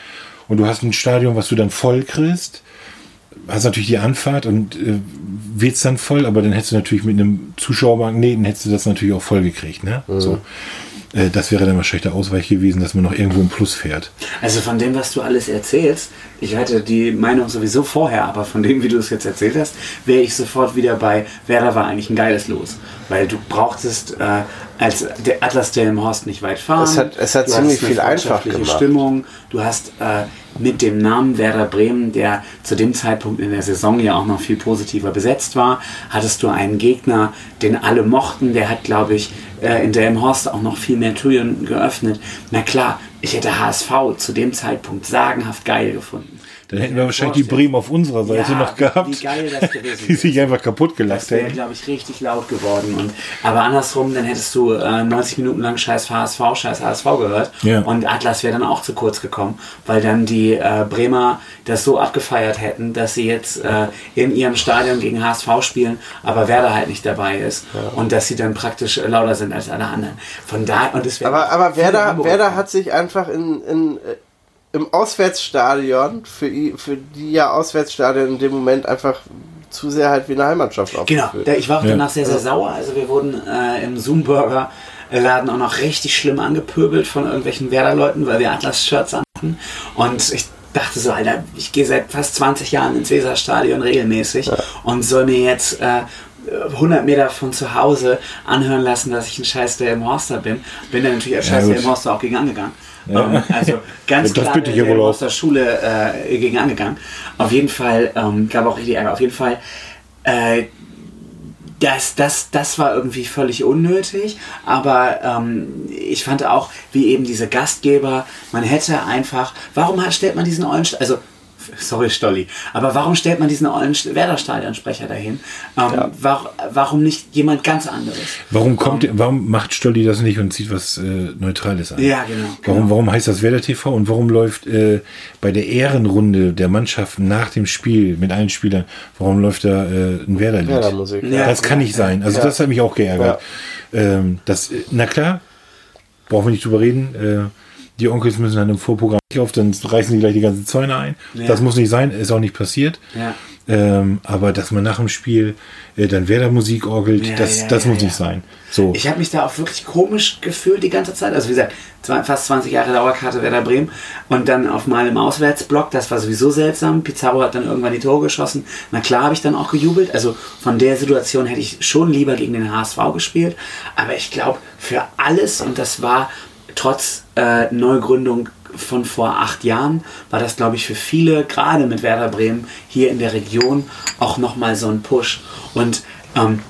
Und du hast ein Stadion, was du dann voll kriegst. Hast natürlich die Anfahrt und äh, wird's dann voll, aber dann hättest du natürlich mit einem Zuschauermagneten hättest du das natürlich auch voll gekriegt. Ne? So. Äh, das wäre dann wahrscheinlich der Ausweich gewesen, dass man noch irgendwo im Plus fährt. Also von dem, was du alles erzählst, ich hatte die Meinung sowieso vorher, aber von dem, wie du es jetzt erzählt hast, wäre ich sofort wieder bei, Werder war eigentlich ein geiles Los. Weil du brauchtest äh, als der Atlas Delmenhorst nicht weit fahren. Es hat- es hat du ziemlich viel einfach gemacht. Stimmung. Du hast äh, mit dem Namen Werder Bremen, der zu dem Zeitpunkt in der Saison ja auch noch viel positiver besetzt war, hattest du einen Gegner, den alle mochten. Der hat, glaube ich, äh, in Delmenhorst auch noch viel mehr Türen geöffnet. Na klar, ich hätte HSV zu dem Zeitpunkt sagenhaft geil gefunden. Dann hätten wir wahrscheinlich die Bremen auf unserer Seite Ja, noch gehabt, wie geil das gewesen die sich wäre. einfach kaputt Das gelacht wäre, hätten. glaube ich, richtig laut geworden. Und, aber andersrum, dann hättest du äh, 90 Minuten lang scheiß HSV, scheiß HSV gehört. Ja. Und Atlas wäre dann auch zu kurz gekommen, weil dann die äh, Bremer das so abgefeiert hätten, dass sie jetzt äh, in ihrem Stadion gegen HSV spielen, aber Werder halt nicht dabei ist. Und dass sie dann praktisch äh, lauter sind als alle anderen. Von daher, und es wäre Aber, aber Werder, Werder hat sich einfach in, in, äh, im Auswärtsstadion, für, für die ja Auswärtsstadion in dem Moment einfach zu sehr halt wie eine Heimatschaft Genau, aufgeführt. da, ich war auch Ja. danach sehr, sehr sauer. Also wir wurden äh, im Zoom-Burger Laden auch noch richtig schlimm angepöbelt von irgendwelchen Werder-Leuten, weil wir Atlas-Shirts hatten. Und ich dachte so, Alter, ich gehe seit fast 20 Jahren ins Weserstadion regelmäßig und soll mir jetzt äh, 100 Meter von zu Hause anhören lassen, dass ich ein scheiß Delmenhorster bin. Bin dann natürlich als Ja, scheiß gut. Delmenhorster auch gegen angegangen. Ähm, also ganz Ja, das klar bitte ich ja auch. aus der Schule äh, gegen angegangen. Auf jeden Fall ähm, gab auch richtig Ärger. Auf jeden Fall äh, das, das, das war irgendwie völlig unnötig, aber ähm, ich fand auch, wie eben diese Gastgeber, man hätte einfach, warum hat, stellt man diesen ollen, St- also sorry Stolli, aber warum stellt man diesen ollen St- Werder-Stadionsprecher dahin? Ähm, war, warum nicht jemand ganz anderes? Warum kommt, warum macht Stolli das nicht und zieht was äh, Neutrales an? Ja, genau, Warum, genau. warum heißt das Werder TV und warum läuft äh, bei der Ehrenrunde der Mannschaften nach dem Spiel mit allen Spielern, warum läuft da äh, ein Werder-Lied? Werder-Musik, ja. Das kann nicht sein. Also Ja. das hat mich auch geärgert. Ähm, das, äh, na klar, brauchen wir nicht drüber reden. Die Onkels müssen dann im Vorprogramm nicht auf, dann reißen die gleich die ganze Zäune ein. Ja. Das muss nicht sein, ist auch nicht passiert. Ja. Ähm, aber dass man nach dem Spiel äh, dann Werder-Musik orgelt, Ja, das, das muss nicht sein. So. Ich habe mich da auch wirklich komisch gefühlt die ganze Zeit. Also wie gesagt, zwei, fast 20 Jahre Dauerkarte Werder Bremen und dann auf mal im Auswärtsblock, das war sowieso seltsam. Pizarro hat dann irgendwann die Tore geschossen. Na klar habe ich dann auch gejubelt. Also von der Situation hätte ich schon lieber gegen den HSV gespielt. Aber ich glaube, für alles, und das war trotz äh, Neugründung von vor acht Jahren, war das, glaube ich, für viele, gerade mit Werder Bremen hier in der Region, auch nochmal so ein Push. Und ähm,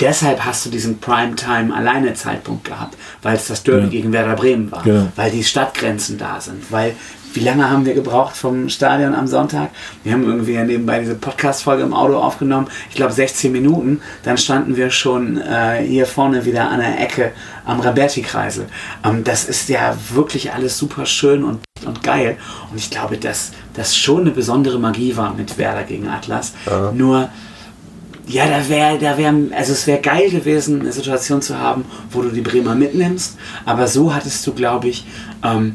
deshalb hast du diesen Primetime-Alleine-Zeitpunkt gehabt, weil es das Derby Ja. gegen Werder Bremen war, Genau. weil die Stadtgrenzen da sind, weil wie lange haben wir gebraucht vom Stadion am Sonntag? Wir haben irgendwie ja nebenbei diese Podcast-Folge im Auto aufgenommen. Ich glaube 16 Minuten. Dann standen wir schon äh, hier vorne wieder an der Ecke am Raberti-Kreisel. Ähm, das ist ja wirklich alles super schön und, und geil. Und ich glaube, dass das schon eine besondere Magie war mit Werder gegen Atlas. Nur ja, da wäre, da wäre, also es wäre geil gewesen, eine Situation zu haben, wo du die Bremer mitnimmst. Aber so hattest du, glaube ich, ähm,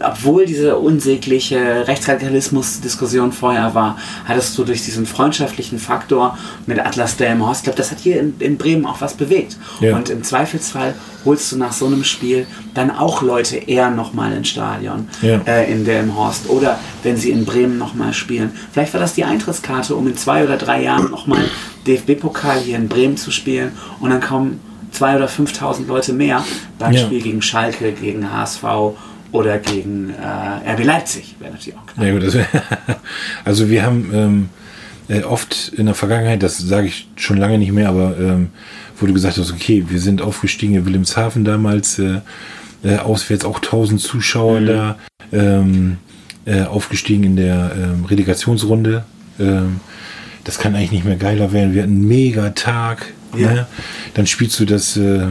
obwohl diese unsägliche Rechtsradikalismus-Diskussion vorher war, hattest du durch diesen freundschaftlichen Faktor mit Atlas Delmenhorst, ich glaube, das hat hier in, in, Bremen auch was bewegt. Ja. Und im Zweifelsfall holst du nach so einem Spiel dann auch Leute eher nochmal ins Stadion ja. äh, in Delmenhorst oder wenn sie in Bremen nochmal spielen. Vielleicht war das die Eintrittskarte, um in zwei oder drei Jahren nochmal DFB-Pokal hier in Bremen zu spielen und dann kommen zwei oder 5.000 Leute mehr beim ja. Spiel gegen Schalke, gegen HSV oder gegen äh, RB Leipzig. Wäre natürlich auch klar. Ja, gut, wär, also wir haben ähm, äh, oft in der Vergangenheit, das sage ich schon lange nicht mehr, aber ähm, wo du gesagt hast, okay, wir sind aufgestiegen in Wilhelmshaven damals, äh, äh, auswärts auch 1000 Zuschauer mhm. da, ähm, äh, aufgestiegen in der ähm, Relegationsrunde. Ähm, das kann eigentlich nicht mehr geiler werden. Wir hatten einen mega Tag. Ja. Ne? Dann spielst du das äh, äh,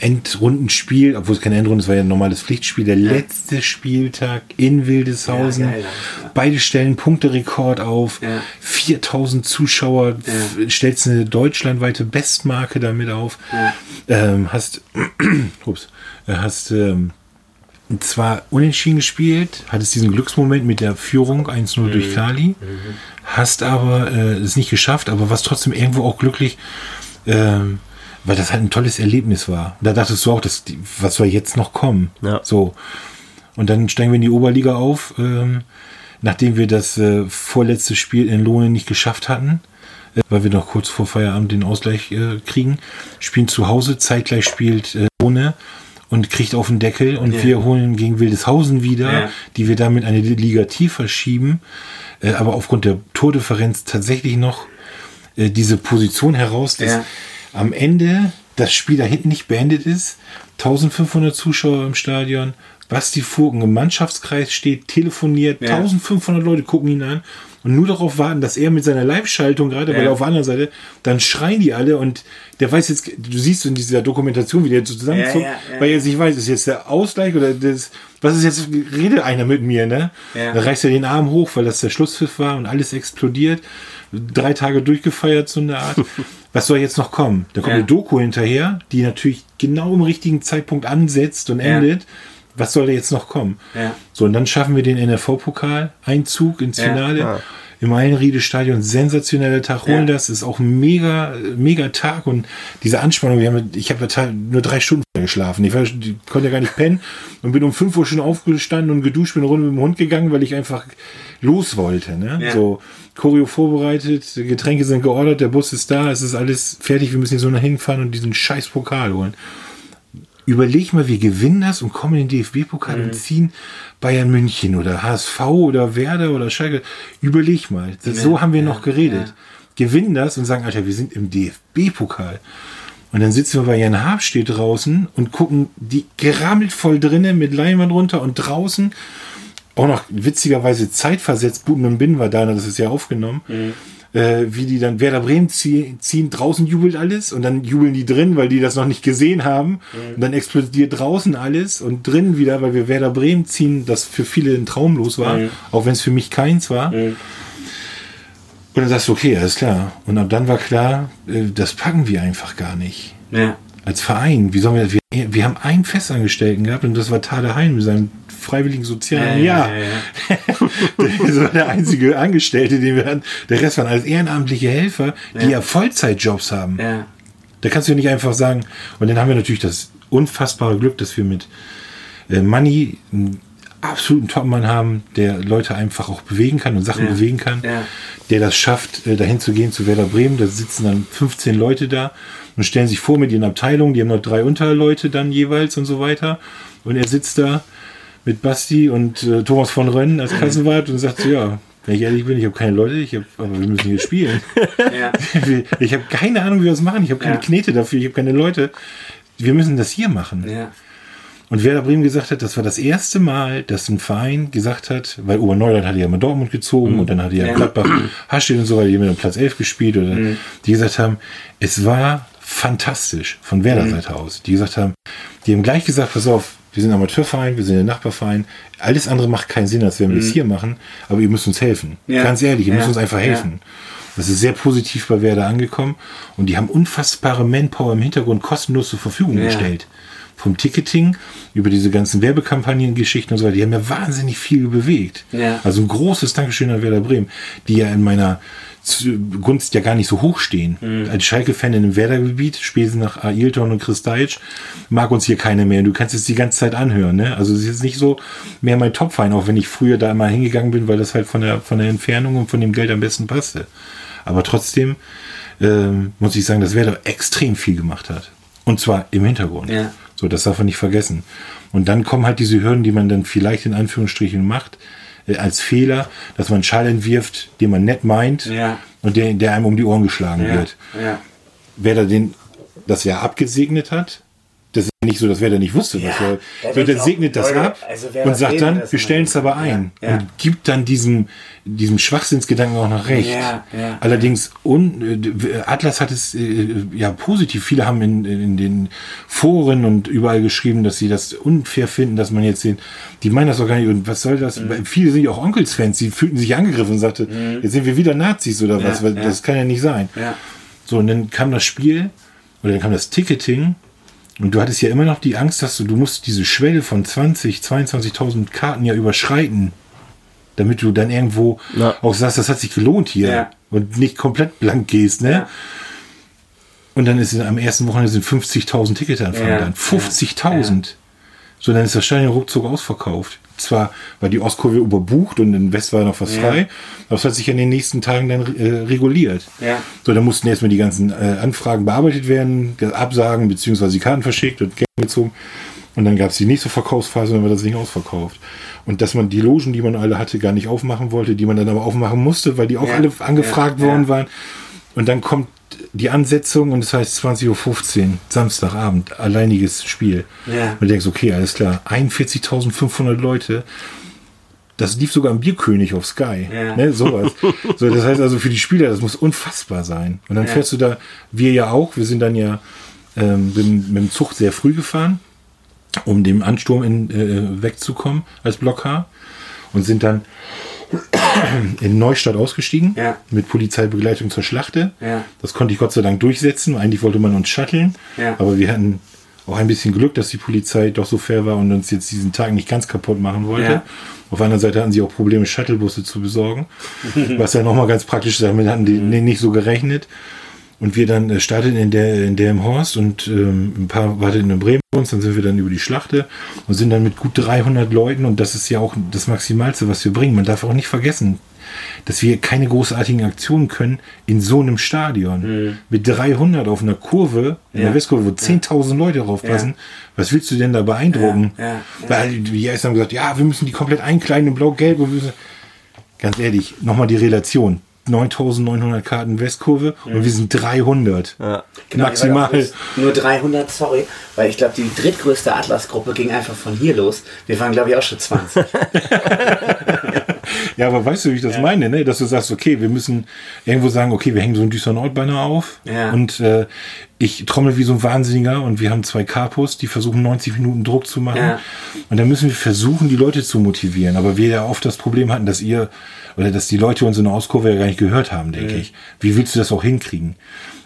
Endrundenspiel, obwohl es kein Endrunde ist, war ja ein normales Pflichtspiel, der ja. letzte Spieltag in Wildeshausen. Ja, geil, ja. Beide stellen Punkterekord auf. 4000 Zuschauer, stellst eine deutschlandweite Bestmarke damit auf. Ähm, hast, ups, äh, hast ähm, zwar unentschieden gespielt, hattest diesen Glücksmoment mit der Führung 1-0 mhm. durch Kali, mhm. hast aber äh, es nicht geschafft, aber warst trotzdem irgendwo auch glücklich. Ähm, weil das halt ein tolles Erlebnis war. Da dachtest du auch, dass die, was soll jetzt noch kommen? Ja. So. Und dann steigen wir in die Oberliga auf, ähm, nachdem wir das äh, vorletzte Spiel in Lohne nicht geschafft hatten, äh, weil wir noch kurz vor Feierabend den Ausgleich äh, kriegen, spielen zu Hause, zeitgleich spielt äh, Lohne und kriegt auf den Deckel und ja. wir holen gegen Wildeshausen wieder, ja. die wir damit eine Liga tiefer schieben, äh, aber aufgrund der Tordifferenz tatsächlich noch äh, diese Position heraus, dass ja am Ende das Spiel da hinten nicht beendet ist, 1500 Zuschauer im Stadion, Basti Furken im Mannschaftskreis steht, telefoniert, ja. 1500 Leute gucken ihn an und nur darauf warten, dass er mit seiner Live-Schaltung gerade, ja. weil er auf der anderen Seite, dann schreien die alle und der weiß jetzt, du siehst in dieser Dokumentation, wie der zusammenzuckt, ja, ja, weil er sich weiß, ist jetzt der Ausgleich oder das, was ist jetzt, redet einer mit mir, ne? Ja. Da reißt er den Arm hoch, weil das der Schlusspfiff war und alles explodiert. Drei Tage durchgefeiert, so eine Art. was soll jetzt noch kommen? Da kommt ja. eine Doku hinterher, die natürlich genau im richtigen Zeitpunkt ansetzt und endet. Ja. Was soll da jetzt noch kommen? Ja. So, und dann schaffen wir den NRV-Pokal, Einzug ins Finale. Ja. Im Einriede-Stadion, sensationeller Tag, holen das, ist auch ein mega, mega Tag und diese Anspannung, wir haben, ich habe nur drei Stunden geschlafen, ich, war, ich konnte ja gar nicht pennen und bin um fünf Uhr schon aufgestanden und geduscht, bin runter mit dem Hund gegangen, weil ich einfach los wollte, ne? Ja. So, Choreo vorbereitet, Getränke sind geordert, der Bus ist da, es ist alles fertig, wir müssen hier so nach hinfahren und diesen scheiß Pokal holen. Überleg mal, wir gewinnen das und kommen in den DFB-Pokal mhm. und ziehen Bayern München oder HSV oder Werder oder Schalke. Überleg mal, das, ja, so haben wir ja, noch geredet. Ja. Gewinnen das und sagen, Alter, wir sind im DFB-Pokal. Und dann sitzen wir bei Jan Habstedt draußen und gucken die gerammelt voll drinnen mit Leinwand runter und draußen auch noch witzigerweise zeitversetzt, Buten und Bin war da, das ist ja aufgenommen, mhm. Äh, wie die dann Werder Bremen ziehen, ziehen, draußen jubelt alles und dann jubeln die drin, weil die das noch nicht gesehen haben mhm. und dann explodiert draußen alles und drin wieder, weil wir Werder Bremen ziehen, das für viele ein Traumlos war, mhm. auch wenn es für mich keins war. Mhm. Und dann sagst du, okay, alles klar. Und ab dann war klar, äh, das packen wir einfach gar nicht. Ja. Als Verein, wie sollen wir das? Wir, wir haben einen Festangestellten gehabt und das war Tade Hein mit seinem freiwilligen sozialen Jahr. Ja, ja, ja. das war der einzige Angestellte, den wir hatten. Der Rest waren alles ehrenamtliche Helfer, die ja, Vollzeitjobs haben. Da kannst du nicht einfach sagen. Und dann haben wir natürlich das unfassbare Glück, dass wir mit äh, Money einen absoluten Topmann haben, der Leute einfach auch bewegen kann und Sachen ja. bewegen kann, ja. der das schafft, äh, dahin zu gehen zu Werder Bremen. Da sitzen dann 15 Leute da und stellen sich vor mit ihren Abteilungen. Die haben noch drei Unterleute dann jeweils und so weiter. Und er sitzt da mit Basti und äh, Thomas von Rönn als Kassenwart und sagt ja, wenn ich ehrlich bin, ich habe keine Leute, ich hab, aber wir müssen hier spielen. Ja. Ich habe keine Ahnung, wie wir das machen. Ich habe keine ja. Knete dafür, ich habe keine Leute. Wir müssen das hier machen. Ja. Und Werder Bremen gesagt hat, das war das erste Mal, dass ein Verein gesagt hat, weil Oberneuland hatte ja mal Dortmund gezogen mhm. und dann hatte ja, ja. Gladbach, Hastedt und so weiter, die haben dann Platz 11 gespielt oder mhm. die gesagt haben, es war fantastisch von Werder mhm. Seite aus. Die gesagt haben, die haben gleich gesagt, pass auf, wir sind ein Amateurverein, wir sind ein Nachbarverein. Alles andere macht keinen Sinn, als wenn wir mhm. das hier machen, aber ihr müsst uns helfen. Ja. Ganz ehrlich, ihr ja. müsst uns einfach helfen. Ja. Das ist sehr positiv bei Werder angekommen und die haben unfassbare Manpower im Hintergrund kostenlos zur Verfügung gestellt. vom Ticketing über diese ganzen Werbekampagnen, Geschichten und so weiter, die haben ja wahnsinnig viel bewegt. Also ein großes Dankeschön an Werder Bremen, die ja in meiner Gunst ja gar nicht so hoch stehen. Mhm. Als Schalke-Fan in einem Werder-Gebiet, spätestens nach Ailton und Chris Deitsch, mag uns hier keiner mehr. Du kannst es die ganze Zeit anhören. Ne? Also es ist jetzt nicht so mehr mein Topfein, auch wenn ich früher da immer hingegangen bin, weil das halt von der, von der Entfernung und von dem Geld am besten passte. Aber trotzdem ähm, muss ich sagen, dass Werder extrem viel gemacht hat. Und zwar im Hintergrund. Ja. So, das darf man nicht vergessen. Und dann kommen halt diese Hürden, die man dann vielleicht in Anführungsstrichen macht, als Fehler, dass man einen Schall entwirft, den man nett meint Ja. und der, der einem um die Ohren geschlagen Ja. wird. Ja. Wer da den das ja abgesegnet hat, das ist nicht so, dass wer da nicht wusste, was Ja, er, da so, der segnet das Leute, ab also und das sagt dann, wir stellen es aber ein Ja, ja. und gibt dann diesem, diesem Schwachsinnsgedanken auch noch recht. Allerdings, un, äh, Atlas hat es äh, ja positiv. Viele haben in, in den Foren und überall geschrieben, dass sie das unfair finden, dass man jetzt den, die meinen das doch gar nicht, und was soll das? Mhm. Viele sind ja auch Onkels-Fans, die fühlten sich angegriffen und sagte, jetzt sind wir wieder Nazis oder was, das kann ja nicht sein. So, und dann kam das Spiel, oder dann kam das Ticketing, und du hattest ja immer noch die Angst, dass du, du musst diese Schwelle von 20, 22.000 Karten ja überschreiten, damit du dann irgendwo Ja. auch sagst, das hat sich gelohnt hier Ja. und nicht komplett blank gehst, ne? Ja. Und dann ist am ersten Wochenende sind 50.000 Tickets anfangen Ja. dann. 50.000. So, dann ist das Stadion ruckzuck ausverkauft. Zwar war die Ostkurve überbucht und in West war noch was Ja. frei, aber es hat sich in den nächsten Tagen dann äh, reguliert. Ja. So, dann mussten erstmal die ganzen äh, Anfragen bearbeitet werden, ge- Absagen beziehungsweise die Karten verschickt und Geld gezogen. Und dann gab es die nächste Verkaufsphase und dann war das Ding ausverkauft. Und dass man die Logen, die man alle hatte, gar nicht aufmachen wollte, die man dann aber aufmachen musste, weil die auch Ja. alle angefragt worden waren. Und dann kommt die Ansetzung und das heißt 20.15 Uhr, Samstagabend, alleiniges Spiel. Ja. Und du denkst, okay, alles klar, 41.500 Leute. Das lief sogar im Bierkönig auf Sky. Ja. Ne, sowas. so, das heißt also für die Spieler, das muss unfassbar sein. Und dann Ja. fährst du da, wir ja auch, wir sind dann ja ähm, mit, dem- mit dem Zug sehr früh gefahren, um dem Ansturm in, äh, wegzukommen als Block H. Und sind dann in Neustadt ausgestiegen Ja. mit Polizeibegleitung zur Schlachte. Ja. Das konnte ich Gott sei Dank durchsetzen. Eigentlich wollte man uns shutteln, Ja. aber wir hatten auch ein bisschen Glück, dass die Polizei doch so fair war und uns jetzt diesen Tag nicht ganz kaputt machen wollte. Auf der anderen Seite hatten sie auch Probleme, Shuttlebusse zu besorgen, was ja nochmal ganz praktisch ist. Damit hatten die nee, nicht so gerechnet. Und wir dann äh, starteten in der in der im Horst und ähm, ein paar warteten in Bremen uns, dann sind wir dann über die Schlachte und sind dann mit gut 300 Leuten und das ist ja auch das Maximalste, was wir bringen. Man darf auch nicht vergessen, dass wir keine großartigen Aktionen können in so einem Stadion. Mit 300 auf einer Kurve, in Ja. der Westkurve, wo 10.000 Leute draufpassen. Was willst du denn da beeindrucken? Ja, ja, ja. Weil die erst haben gesagt, ja, wir müssen die komplett einkleiden in blau-gelb. Ganz ehrlich, nochmal die Relation. 9.900 Karten Westkurve und wir sind 300. Ja. Genau, Maximal. Nur 300, sorry, weil ich glaube, die drittgrößte Atlas-Gruppe ging einfach von hier los. Wir waren, glaube ich, auch schon 20. Ja, aber weißt du, wie ich das meine, ne? Dass du sagst, okay, wir müssen irgendwo sagen, okay, wir hängen so ein düster Nordbanner auf Ja. und äh, ich trommel wie so ein Wahnsinniger und wir haben zwei Kapos, die versuchen 90 Minuten Druck zu machen. Ja. Und dann müssen wir versuchen, die Leute zu motivieren. Aber wir ja oft das Problem hatten, dass ihr oder dass die Leute uns in der Auskurve ja gar nicht gehört haben, denke ich. Wie willst du das auch hinkriegen?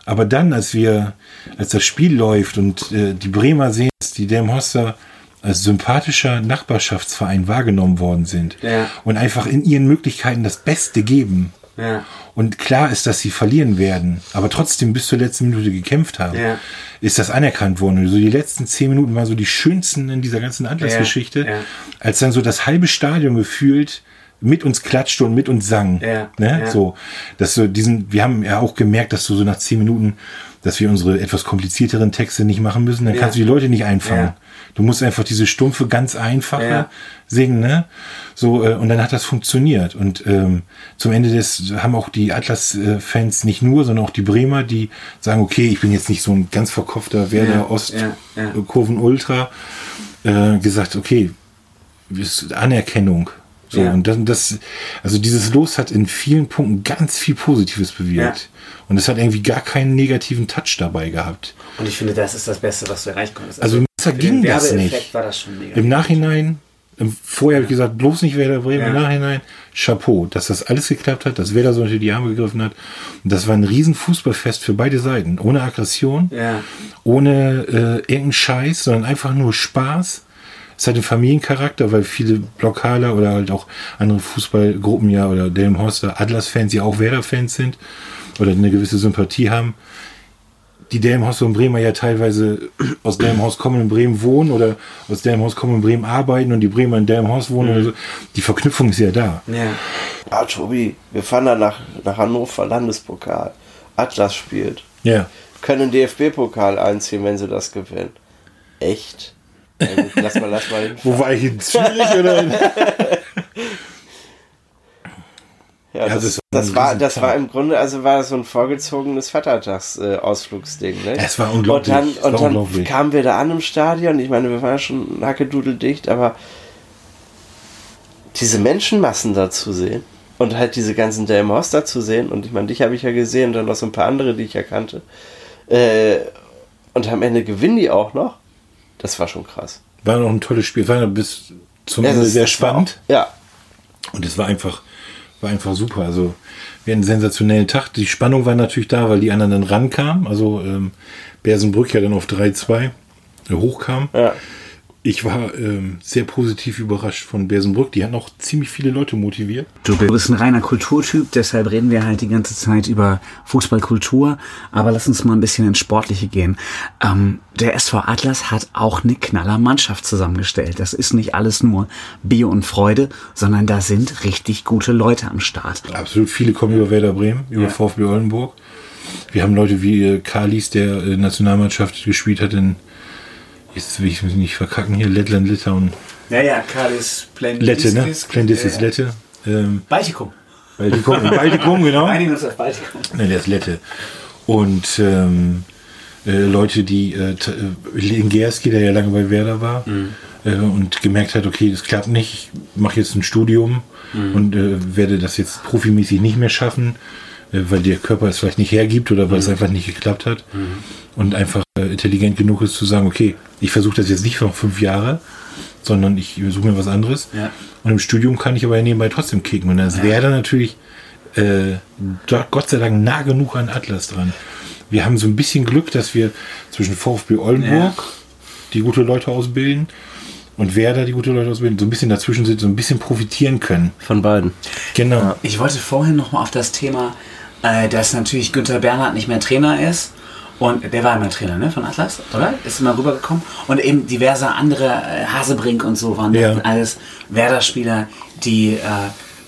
Aber dann, als wir, als das Spiel läuft und äh, die Bremer sehen, dass die Delmhorster als sympathischer Nachbarschaftsverein wahrgenommen worden sind Ja. und einfach in ihren Möglichkeiten das Beste geben. ja. Und klar ist, dass sie verlieren werden, aber trotzdem bis zur letzten Minute gekämpft haben, Ja. ist das anerkannt worden. Und so die letzten zehn Minuten waren so die schönsten in dieser ganzen Atlas-Geschichte, als dann so das halbe Stadion gefühlt mit uns klatschte und mit uns sang. Ja, ne? ja. So, dass so diesen, wir haben ja auch gemerkt, dass du so nach zehn Minuten, dass wir unsere etwas komplizierteren Texte nicht machen müssen, dann Ja. kannst du die Leute nicht einfangen. Du musst einfach diese stumpfe, ganz einfache singen, ne? So, äh, und dann hat das funktioniert. Und ähm, zum Ende des haben auch die Atlas-Fans nicht nur, sondern auch die Bremer, die sagen, okay, ich bin jetzt nicht so ein ganz verkopfter Werder Ost äh, Kurven Ultra, äh, gesagt, okay, ist Anerkennung. So, Ja. und dann das, also dieses Los hat in vielen Punkten ganz viel Positives bewirkt. Und es hat irgendwie gar keinen negativen Touch dabei gehabt. Und ich finde, das ist das Beste, was du erreichen konntest. Also für ging das nicht. das. Im Nachhinein Ähm, Vorher habe ich gesagt, bloß nicht Werder Bremen. Ja. Im Nachhinein, Chapeau, dass das alles geklappt hat, dass Werder so unter die Arme gegriffen hat. Und das war ein riesen Fußballfest für beide Seiten. Ohne Aggression, Ja. ohne äh, irgendeinen Scheiß, sondern einfach nur Spaß. Es hat einen Familiencharakter, weil viele Blockaler oder halt auch andere Fußballgruppen ja oder Delmenhorster Atlas-Fans ja auch Werder-Fans sind oder eine gewisse Sympathie haben. Die Delmenhorster und Bremer ja teilweise aus Delmenhorst kommen und in Bremen wohnen oder aus Delmenhorst kommen und in Bremen arbeiten und die Bremer in Delmenhorst wohnen oder so. Die Verknüpfung ist ja da. Ja. Ah, Tobi, wir fahren dann nach, nach Hannover, Landespokal. Atlas spielt. Ja. Können DFB-Pokal einziehen, wenn sie das gewinnen. Echt? Ja, gut, lass mal, lass mal hin. Wo war ich in Zürich oder? In Ja, das, das das, war das war im Grunde, also war das so ein vorgezogenes Vatertags-Ausflugsding. Ne? Es war unglaublich. Und dann, und dann unglaublich. kamen wir da an im Stadion. Ich meine, wir waren ja schon hackedudeldicht, aber diese Menschenmassen da zu sehen und halt diese ganzen Delmhorster zu sehen und ich meine, dich habe ich ja gesehen und dann noch so ein paar andere, die ich ja kannte. Äh, und am Ende gewinnen die auch noch. Das war schon krass. War noch ein tolles Spiel. War bis zum Ende sehr spannend. Auch, ja, Und es war einfach, war einfach super. Also wir hatten einen sensationellen Tag. Die Spannung war natürlich da, weil die anderen dann rankamen. Also ähm, Bersenbrück ja dann auf 3-2 äh, hochkam. ja. Ich war ähm, sehr positiv überrascht von Bersenbrück. Die hatten auch ziemlich viele Leute motiviert. Du bist ein reiner Kulturtyp, deshalb reden wir halt die ganze Zeit über Fußballkultur. Aber lass uns mal ein bisschen ins Sportliche gehen. Ähm, der SV Atlas hat auch eine knaller Mannschaft zusammengestellt. Das ist nicht alles nur Bier und Freude, sondern da sind richtig gute Leute am Start. Absolut viele kommen über Werder Bremen, über VfB Oldenburg. Wir haben Leute wie äh, Kalis, der äh, Nationalmannschaft gespielt hat in, jetzt will ich mich nicht verkacken hier, Lettland, Litauen, Ja, ja, Kalis, Lette, ne? Plendissis, Lette. Ähm, Baltikum. Baltikum, Baltikum, genau. Einigen uns auf Baltikum. Ne, der ist Lette. Und ähm, äh, Leute, die äh, t- äh, Lingerski, der ja lange bei Werder war äh, und gemerkt hat, okay, das klappt nicht, ich mache jetzt ein Studium und äh, werde das jetzt profimäßig nicht mehr schaffen, äh, weil der Körper es vielleicht nicht hergibt oder weil es einfach nicht geklappt hat. Und einfach intelligent genug ist zu sagen, okay, ich versuche das jetzt nicht noch fünf Jahre, sondern ich suche mir was anderes. Ja. Und im Studium kann ich aber nebenbei trotzdem kicken. Und das wäre dann natürlich äh, Gott sei Dank nah genug an Atlas dran. Wir haben so ein bisschen Glück, dass wir zwischen VfB Oldenburg, die gute Leute ausbilden, und Werder, die gute Leute ausbilden, so ein bisschen dazwischen sind, so ein bisschen profitieren können. Von beiden. Genau. Ich wollte vorhin noch mal auf das Thema, äh, dass natürlich Günther Bernhard nicht mehr Trainer ist. Und der war immer Trainer ne, von Atlas, oder? Ist immer rübergekommen. Und eben diverse andere, äh, Hasebrink und so, waren Ja. alles Werder-Spieler, die äh,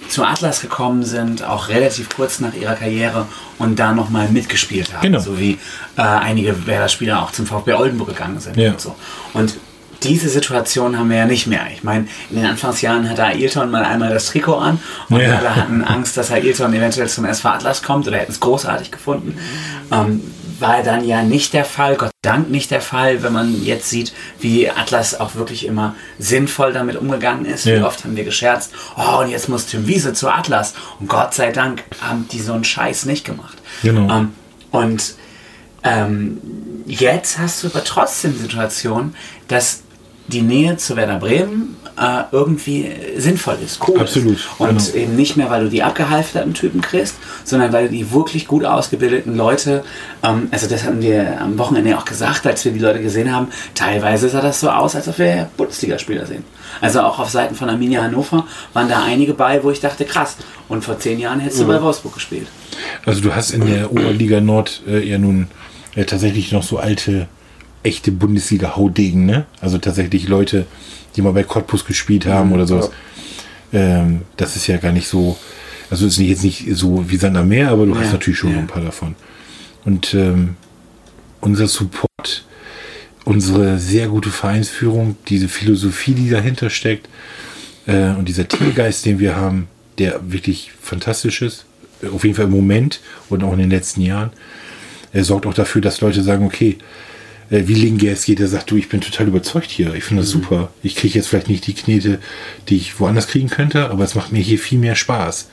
zu Atlas gekommen sind, auch relativ kurz nach ihrer Karriere und da nochmal mitgespielt haben. Genau. So wie äh, einige Werder-Spieler auch zum VfB Oldenburg gegangen sind Ja. und so. Und diese Situation haben wir ja nicht mehr. Ich meine, in den Anfangsjahren hatte Ailton mal einmal das Trikot an und Ja. alle hatten Angst, dass Ailton eventuell zum SV Atlas kommt oder hätten es großartig gefunden. Ähm, war dann ja nicht der Fall, Gott Dank nicht der Fall, wenn man jetzt sieht, wie Atlas auch wirklich immer sinnvoll damit umgegangen ist. Wie Ja. oft haben wir gescherzt, oh, und jetzt muss Tim Wiese zu Atlas. Und Gott sei Dank haben die so einen Scheiß nicht gemacht. Genau. Ähm, und ähm, jetzt hast du aber trotzdem die Situation, dass die Nähe zu Werder Bremen äh, irgendwie sinnvoll ist, cool Absolut, ist. Und genau. eben nicht mehr, weil du die abgehalfterten Typen kriegst, sondern weil du die wirklich gut ausgebildeten Leute, ähm, also das hatten wir am Wochenende auch gesagt, als wir die Leute gesehen haben, teilweise sah das so aus, als ob wir Bundesligaspieler sehen. Also auch auf Seiten von Arminia Hannover waren da einige bei, wo ich dachte, krass. Und vor zehn Jahren hättest du bei Wolfsburg gespielt. Also du hast in der Oberliga Nord äh, ja nun äh, tatsächlich noch so alte, echte Bundesliga-Haudegen, ne? Also tatsächlich Leute, die mal bei Cottbus gespielt haben oder sowas. Ähm, das ist ja gar nicht so, also ist nicht, jetzt nicht so wie Sand am Meer, aber du Ja, hast natürlich schon ja. ein paar davon. Und ähm, unser Support, unsere sehr gute Vereinsführung, diese Philosophie, die dahinter steckt äh, und dieser Teamgeist, den wir haben, der wirklich fantastisch ist, auf jeden Fall im Moment und auch in den letzten Jahren, er sorgt auch dafür, dass Leute sagen, okay, wie Linges geht, der sagt, du, ich bin total überzeugt hier, ich finde das super. Ich kriege jetzt vielleicht nicht die Knete, die ich woanders kriegen könnte, aber es macht mir hier viel mehr Spaß.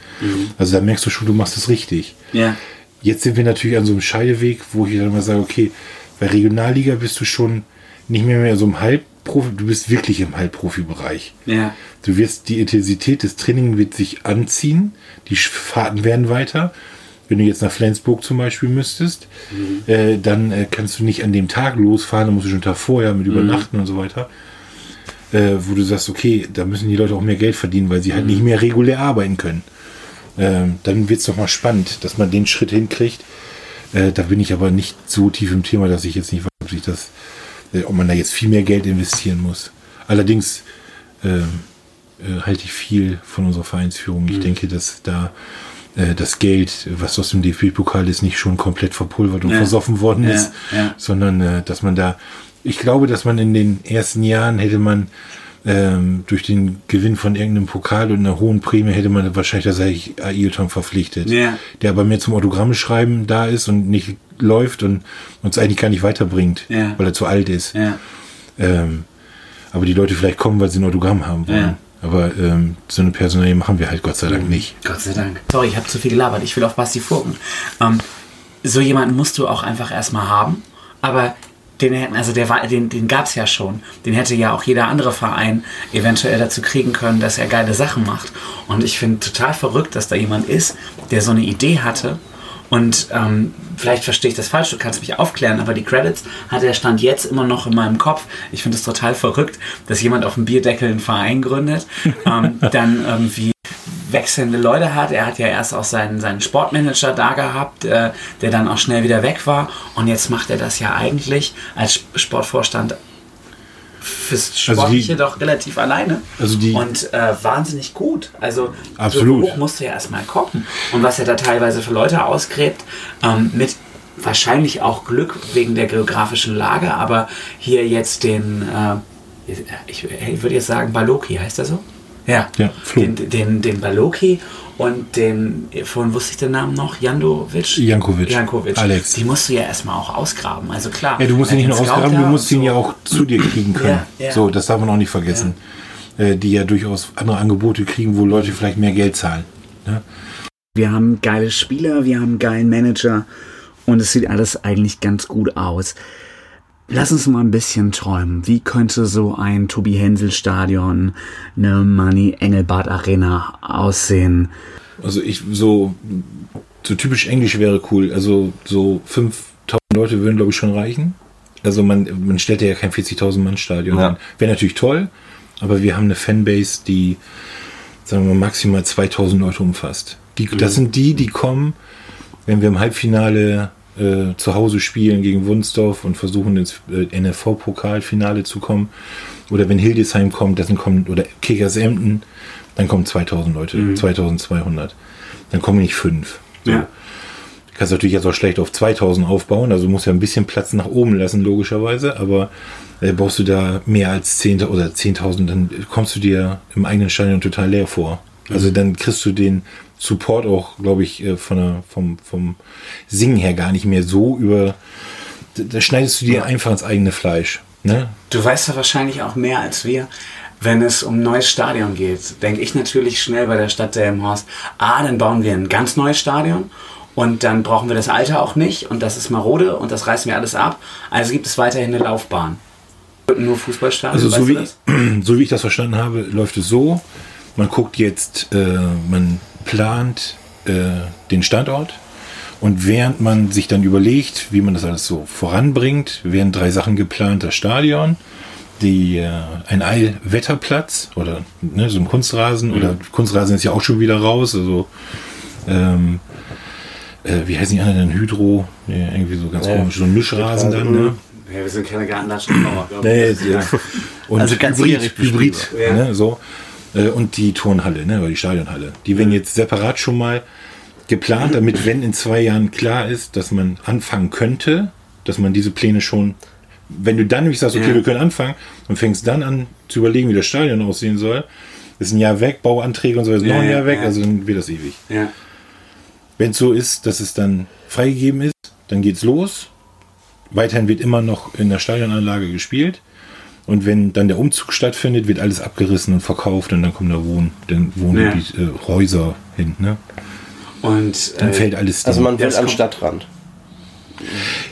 Also da merkst du schon, du machst es richtig. Ja. Jetzt sind wir natürlich an so einem Scheideweg, wo ich dann mal sage, okay, bei Regionalliga bist du schon nicht mehr mehr so im Halb Profi, du bist wirklich im Halbprofi-Bereich. Ja. Du wirst, die Intensität des Trainings wird sich anziehen, die Fahrten werden weiter. Wenn du jetzt nach Flensburg zum Beispiel müsstest, äh, dann äh, kannst du nicht an dem Tag losfahren, dann musst du schon einen Tag vorher mit übernachten und so weiter. Äh, wo du sagst, okay, da müssen die Leute auch mehr Geld verdienen, weil sie halt nicht mehr regulär arbeiten können. Ähm, dann wird es doch mal spannend, dass man den Schritt hinkriegt. Äh, da bin ich aber nicht so tief im Thema, dass ich jetzt nicht weiß, ob, sich das, äh, ob man da jetzt viel mehr Geld investieren muss. Allerdings ähm, äh, halte ich viel von unserer Vereinsführung. Ich denke, dass da äh, das Geld, was aus dem DFB-Pokal ist, nicht schon komplett verpulvert und Ja. versoffen worden Ja, ist, ja. sondern äh, dass man da, ich glaube, dass man in den ersten Jahren hätte man ähm, durch den Gewinn von irgendeinem Pokal und einer hohen Prämie hätte man wahrscheinlich das Ailton verpflichtet, Ja. der aber mehr zum Autogramme schreiben da ist und nicht läuft und uns eigentlich gar nicht weiterbringt, Ja. weil er zu alt ist. Ja. Ähm, aber die Leute vielleicht kommen, weil sie ein Autogramm haben wollen. Aber ähm, so eine Personalie machen wir halt Gott sei Mhm. Dank nicht. Gott sei Dank. Sorry, ich habe zu viel gelabert. Ich will auf Basti Furken. Ähm, so jemanden musst du auch einfach erstmal haben. Aber den hätten, also der war, den, den gab es ja schon. Den hätte ja auch jeder andere Verein eventuell dazu kriegen können, dass er geile Sachen macht. Und ich finde total verrückt, dass da jemand ist, der so eine Idee hatte. Und ähm, vielleicht verstehe ich das falsch, du kannst mich aufklären, aber die Credits hat der Stand jetzt immer noch in meinem Kopf. Ich finde es total verrückt, dass jemand auf dem Bierdeckel einen Verein gründet, ähm, dann irgendwie wechselnde Leute hat. Er hat ja erst auch seinen, seinen Sportmanager da gehabt, äh, der dann auch schnell wieder weg war. Und jetzt macht er das ja eigentlich als Sp- Sportvorstand fürs Also die- Sportliche doch relativ alleine. Also die- und äh, wahnsinnig gut. Also Absolut. so hoch musste ja erstmal kommen. Und was er da teilweise für Leute ausgräbt, ähm, mit wahrscheinlich auch Glück wegen der geografischen Lage, aber hier jetzt den, äh, ich, ich würde jetzt sagen Baloki, heißt er so? Ja, Ja, Flo. den, den, den Baloki und den, vorhin wusste ich den Namen noch, Jandovic? Jankovic. Jankovic. Alex. Die musst du ja erstmal auch ausgraben. Also klar. Ja, du musst ihn nicht nur ausgraben, du musst und ihn so. ja auch zu dir kriegen können. Ja, ja. So, das darf man auch nicht vergessen. Äh, die ja durchaus andere Angebote kriegen, wo Leute vielleicht mehr Geld zahlen. Ne? Wir haben geile Spieler, wir haben einen geilen Manager und es sieht alles eigentlich ganz gut aus. Lass uns mal ein bisschen träumen. Wie könnte so ein Tobi Hensel Stadion, eine Mani Engelbart Arena aussehen? Also ich so, so typisch Englisch wäre cool. Also so 5000 Leute würden, glaube ich, schon reichen. Also man, man stellt ja kein 40.000 Mann Stadion Ja. an. Wäre natürlich toll, aber wir haben eine Fanbase, die, sagen wir, maximal 2000 Leute umfasst. Die, Das sind die, die kommen, wenn wir im Halbfinale äh, zu Hause spielen gegen Wunsdorf und versuchen ins äh, NFV-Pokalfinale zu kommen. Oder wenn Hildesheim kommt, sind kommen, oder Kickers Emden, dann kommen 2000 Leute, 2200. Dann kommen nicht fünf. So. Ja. Du kannst natürlich jetzt auch schlecht auf 2000 aufbauen, also musst ja ein bisschen Platz nach oben lassen, logischerweise, aber äh, brauchst du da mehr als 10 oder 10.000, dann kommst du dir im eigenen Stadion total leer vor. Also dann kriegst du den Support auch, glaube ich, äh, von der, vom, vom Singen her gar nicht mehr so über. Da, schneidest du dir einfach ins eigene Fleisch. Ne? Du weißt ja wahrscheinlich auch mehr als wir. Wenn es um ein neues Stadion geht, denke ich natürlich schnell bei der Stadt Delmenhorst, ah, dann bauen wir ein ganz neues Stadion und dann brauchen wir das alte auch nicht und das ist marode und das reißen wir alles ab. Also gibt es weiterhin eine Laufbahn. Nur Fußballstadion, Also so wie, so wie ich das verstanden habe, läuft es so. Man guckt jetzt, äh, man plant äh, den Standort und während man sich dann überlegt, wie man das alles so voranbringt, werden drei Sachen geplant. Das Stadion, die, äh, ein Eilwetterplatz oder ne, so ein Kunstrasen oder Kunstrasen ist ja auch schon wieder raus. Also ähm, äh, wie heißen die anderen denn? Hydro, ja, irgendwie so ganz Ja. komisch, so ein Mischrasen dann. Ne? Ja, wir sind keine Gartenlandschaftsbauer, glaube Nee, ich. ja. Und Also ganz Hybrid, Hybrid beschrieben. Ja. ne, so. Äh, Und die Turnhalle, ne, oder die Stadionhalle. Die werden jetzt separat schon mal geplant, damit, wenn in zwei Jahren klar ist, dass man anfangen könnte, dass man diese Pläne schon, wenn du dann nämlich sagst, okay, Ja. wir können anfangen und fängst dann an zu überlegen, wie das Stadion aussehen soll, ist ein Jahr weg, Bauanträge und so, ist Ja, noch ein ja, Jahr weg, ja. also dann wird das ewig. Wenn es so ist, dass es dann freigegeben ist, dann geht's los. Weiterhin wird immer noch in der Stadionanlage gespielt. Und wenn dann der Umzug stattfindet, wird alles abgerissen und verkauft und dann kommen da Wohn, dann Wohngebiet, äh, Häuser hin. Ne? Und Dann äh, fällt alles Also man will am Stadtrand.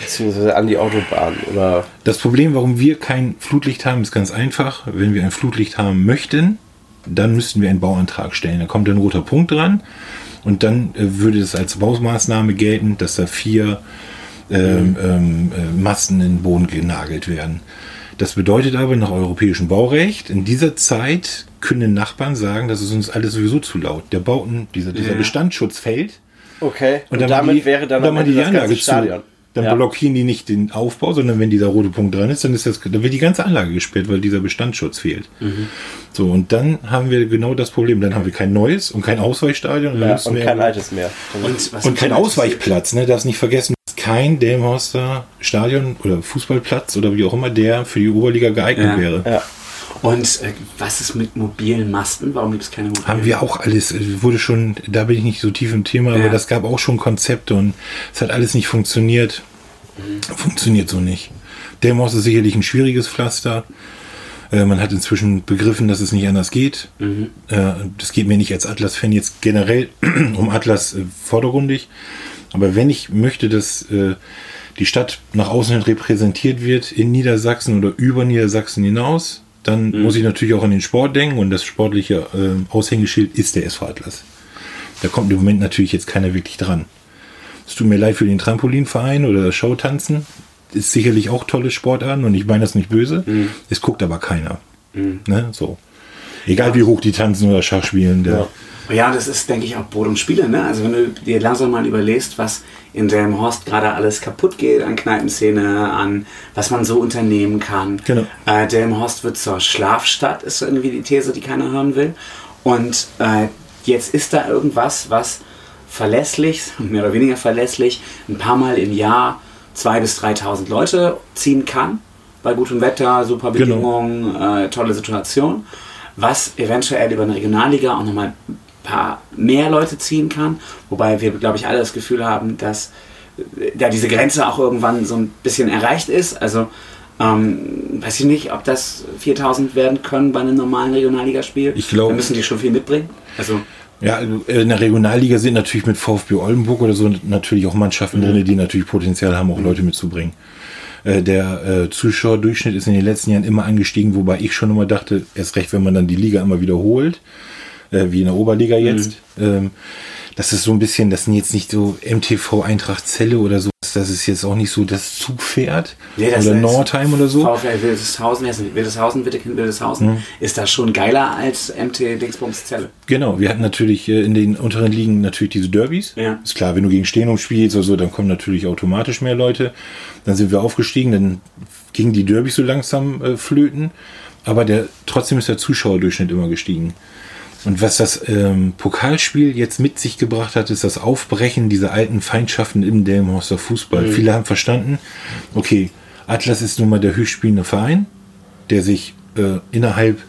beziehungsweise an die Autobahn oder Das Problem, warum wir kein Flutlicht haben, ist ganz einfach. Wenn wir ein Flutlicht haben möchten, dann müssten wir einen Bauantrag stellen. Da kommt ein roter Punkt dran und dann äh, würde es als Baumaßnahme gelten, dass da vier ähm, ähm, äh, Masten in den Boden genagelt werden. Das bedeutet aber nach europäischem Baurecht, in dieser Zeit können Nachbarn sagen, das ist uns alles sowieso zu laut. Der Bauten, dieser, dieser Ja. Bestandsschutz fällt Okay. Und, machen damit die- wäre dann dann am machen Ende die das ganze Anlage zu. Stadion. Dann Ja. blockieren die nicht den Aufbau, sondern wenn dieser rote Punkt dran ist, dann ist das, dann wird die ganze Anlage gesperrt, weil dieser Bestandsschutz fehlt. Mhm. So, und dann haben wir genau das Problem. Dann haben wir kein neues und kein Ausweichstadion. Und, Ja, und kein altes mehr. Und, und kein Ausweichplatz, ne? Darfst nicht vergessen, kein Delmhorster Stadion oder Fußballplatz oder wie auch immer, der für die Oberliga geeignet Ja. wäre. Ja. Und äh, was ist mit mobilen Masten? Warum gibt es keine mobilen? Haben wir auch alles, äh, wurde schon, da bin ich nicht so tief im Thema, aber Ja. das gab auch schon Konzepte und es hat alles nicht funktioniert. Funktioniert so nicht. Delmos ist sicherlich ein schwieriges Pflaster. Äh, Man hat inzwischen begriffen, dass es nicht anders geht. Äh, Das geht mir nicht als Atlas-Fan jetzt generell um Atlas vordergründig. Aber wenn ich möchte, dass äh, die Stadt nach außen hin repräsentiert wird in Niedersachsen oder über Niedersachsen hinaus, dann muss ich natürlich auch an den Sport denken und das sportliche äh, Aushängeschild ist der SV Atlas. Da kommt im Moment natürlich jetzt keiner wirklich dran. Es tut mir leid für den Trampolinverein oder das Showtanzen. Ist sicherlich auch tolle Sportarten und ich meine das nicht böse. Es guckt aber keiner. Ne? So. Egal wie hoch die tanzen oder Schach spielen. Der, Ja, das ist, denke ich, auch Brot und Spiele. Ne? Also wenn du dir langsam mal überlegst, was in Delmenhorst gerade alles kaputt geht an Kneipenszene, an was man so unternehmen kann. Genau. Äh, Delmenhorst wird zur Schlafstadt, ist irgendwie die These, die keiner hören will. Und äh, jetzt ist da irgendwas, was verlässlich, mehr oder weniger verlässlich, ein paar Mal im Jahr 2.000 bis 3.000 Leute ziehen kann. Bei gutem Wetter, super Genau. Bedingungen, äh, tolle Situation. Was eventuell über eine Regionalliga auch nochmal paar mehr Leute ziehen kann. Wobei wir, glaube ich, alle das Gefühl haben, dass äh, ja, diese Grenze auch irgendwann so ein bisschen erreicht ist. Also ähm, weiß ich nicht, ob das 4000 werden können bei einem normalen Regionalligaspiel. Ich glaub- Da müssen die schon viel mitbringen. Also Ja, also, äh, in der Regionalliga sind natürlich mit VfB Oldenburg oder so natürlich auch Mannschaften drin, die natürlich Potenzial haben, auch Leute mitzubringen. Äh, Der äh, Zuschauerdurchschnitt ist in den letzten Jahren immer angestiegen, wobei ich schon immer dachte, erst recht, wenn man dann die Liga immer wiederholt, äh, wie in der Oberliga jetzt, ähm, das ist so ein bisschen, das sind jetzt nicht so MTV Eintracht Zelle oder so, das ist jetzt auch nicht so das Zugpferd Nee, das oder ist- Nordheim oder so. VfL Wildeshausen, wer ist denn Wildeshausen, Wildeshausen, ist da schon geiler als MT Dingsbums Zelle. Genau, wir hatten natürlich äh, in den unteren Ligen natürlich diese Derbys. Ja. Ist klar, wenn du gegen Stehung spielst oder so, dann kommen natürlich automatisch mehr Leute. Dann sind wir aufgestiegen, dann gingen die Derbys so langsam äh, flöten. Aber der, trotzdem ist der Zuschauerdurchschnitt immer gestiegen. Und was das ähm, Pokalspiel jetzt mit sich gebracht hat, ist das Aufbrechen dieser alten Feindschaften im Delmenhorster Fußball. Viele haben verstanden, okay, Atlas ist nun mal der höchstspielende Verein, der sich äh, innerhalb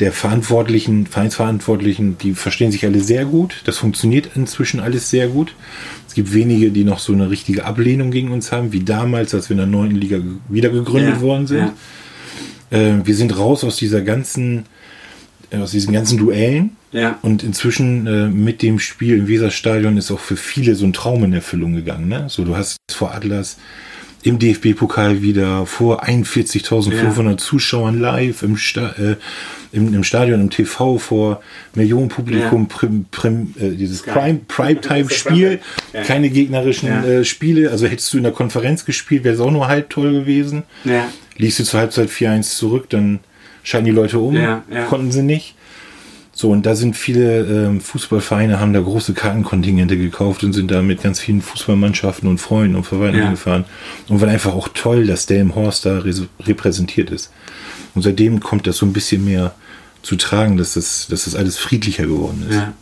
der Verantwortlichen, Vereinsverantwortlichen, die verstehen sich alle sehr gut. Das funktioniert inzwischen alles sehr gut. Es gibt wenige, die noch so eine richtige Ablehnung gegen uns haben, wie damals, als wir in der neunten Liga wieder gegründet Ja, worden sind. Äh, wir sind raus aus dieser ganzen, aus diesen ganzen Duellen. Ja. Und inzwischen äh, mit dem Spiel im Weserstadion ist auch für viele so ein Traum in Erfüllung gegangen. Ne? So, du hast vor Atlas im DFB-Pokal wieder vor 41.500 Zuschauern live im, Sta äh, im, im Stadion, im TV vor Millionenpublikum, Ja. prim, prim, äh, dieses Primetime-Spiel, Ja. keine gegnerischen Ja. äh, Spiele. Also hättest du in der Konferenz gespielt, wäre es auch nur halb toll gewesen. Ja. Liegst du zur Halbzeit 4-1 zurück, dann schalten die Leute um. Ja, ja. Konnten sie nicht. So, und da sind viele ähm, Fußballvereine, haben da große Kartenkontingente gekauft und sind da mit ganz vielen Fußballmannschaften und Freunden und Verwandten Ja. gefahren. Und war einfach auch toll, dass Delmenhorst da repräsentiert ist. Und seitdem kommt das so ein bisschen mehr zu tragen, dass das, dass das alles friedlicher geworden ist. Ja.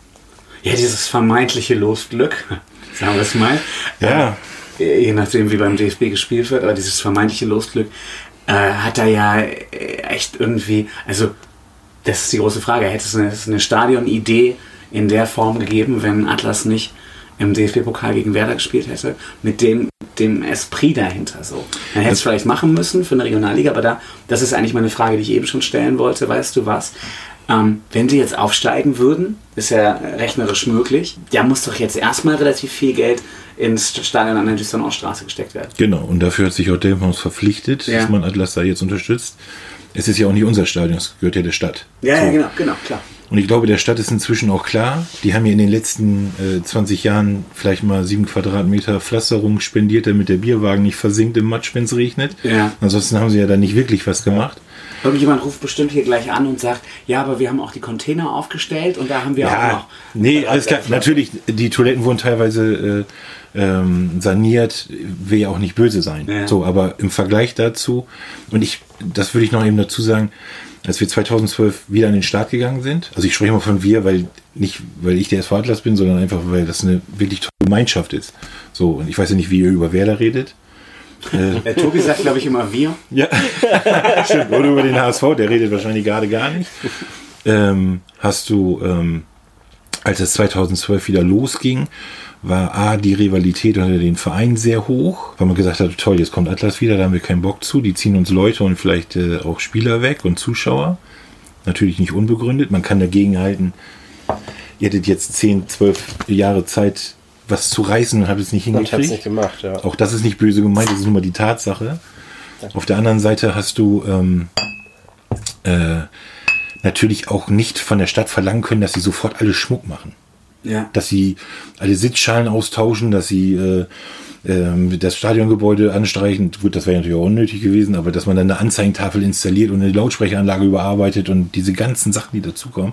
ja, dieses vermeintliche Losglück, sagen wir es mal. Ja. Äh, je nachdem, wie beim DFB gespielt wird, aber dieses vermeintliche Losglück äh, hat da ja äh, echt irgendwie, also das ist die große Frage, hätte es eine, eine Stadionidee in der Form gegeben, wenn Atlas nicht im DFB-Pokal gegen Werder gespielt hätte, mit dem, dem Esprit dahinter so. Man hätte es vielleicht machen müssen für eine Regionalliga, aber da, das ist eigentlich meine Frage, die ich eben schon stellen wollte, weißt du was? Ähm, wenn die jetzt aufsteigen würden, ist ja rechnerisch möglich, da muss doch jetzt erstmal relativ viel Geld ins Stadion an der Düsseldorf-Straße gesteckt werden. Genau, und dafür hat sich auch Delmhaus verpflichtet, Ja. dass man Atlas da jetzt unterstützt. Es ist ja auch nicht unser Stadion, es gehört ja der Stadt. Ja, So. ja, genau, genau, klar. Und ich glaube, der Stadt ist inzwischen auch klar. Die haben ja in den letzten äh, 20 Jahren vielleicht mal sieben Quadratmeter Pflasterung spendiert, damit der Bierwagen nicht versinkt im Matsch, wenn es regnet. Ja. Ansonsten haben sie ja da nicht wirklich was gemacht. Irgendjemand ruft bestimmt hier gleich an und sagt, ja, aber wir haben auch die Container aufgestellt und da haben wir auch noch. nee, alles klar. Natürlich, die Toiletten wurden teilweise äh, ähm, saniert, will ja auch nicht böse sein. Ja. So, aber im Vergleich dazu, und ich, das würde ich noch eben dazu sagen, als wir 2012 wieder an den Start gegangen sind, also ich spreche mal von wir, weil nicht, weil ich der SV Atlas bin, sondern einfach, weil das eine wirklich tolle Gemeinschaft ist. So, und ich weiß ja nicht, wie ihr über Werder redet. Der Tobi sagt, glaube ich, immer wir. Ja, stimmt. Oder über den HSV, der redet wahrscheinlich gerade gar nicht. Ähm, hast du, ähm, als es 2012 wieder losging, war A, die Rivalität unter den Vereinen sehr hoch, weil man gesagt hat, toll, jetzt kommt Atlas wieder, da haben wir keinen Bock zu, die ziehen uns Leute und vielleicht äh, auch Spieler weg und Zuschauer. Natürlich nicht unbegründet, man kann dagegen halten, ihr hättet jetzt 10, 12 Jahre Zeit, was zu reißen und habt es nicht Und hingekriegt. nicht gemacht, ja. Auch das ist nicht böse gemeint, das ist nur mal die Tatsache. Auf der anderen Seite hast du ähm, äh, natürlich auch nicht von der Stadt verlangen können, dass sie sofort alles Schmuck machen. Ja. Dass sie alle Sitzschalen austauschen, dass sie äh, ähm, das Stadiongebäude anstreichen. Gut, das wäre natürlich auch unnötig gewesen, aber dass man dann eine Anzeigentafel installiert und eine Lautsprechanlage überarbeitet und diese ganzen Sachen, die dazukommen,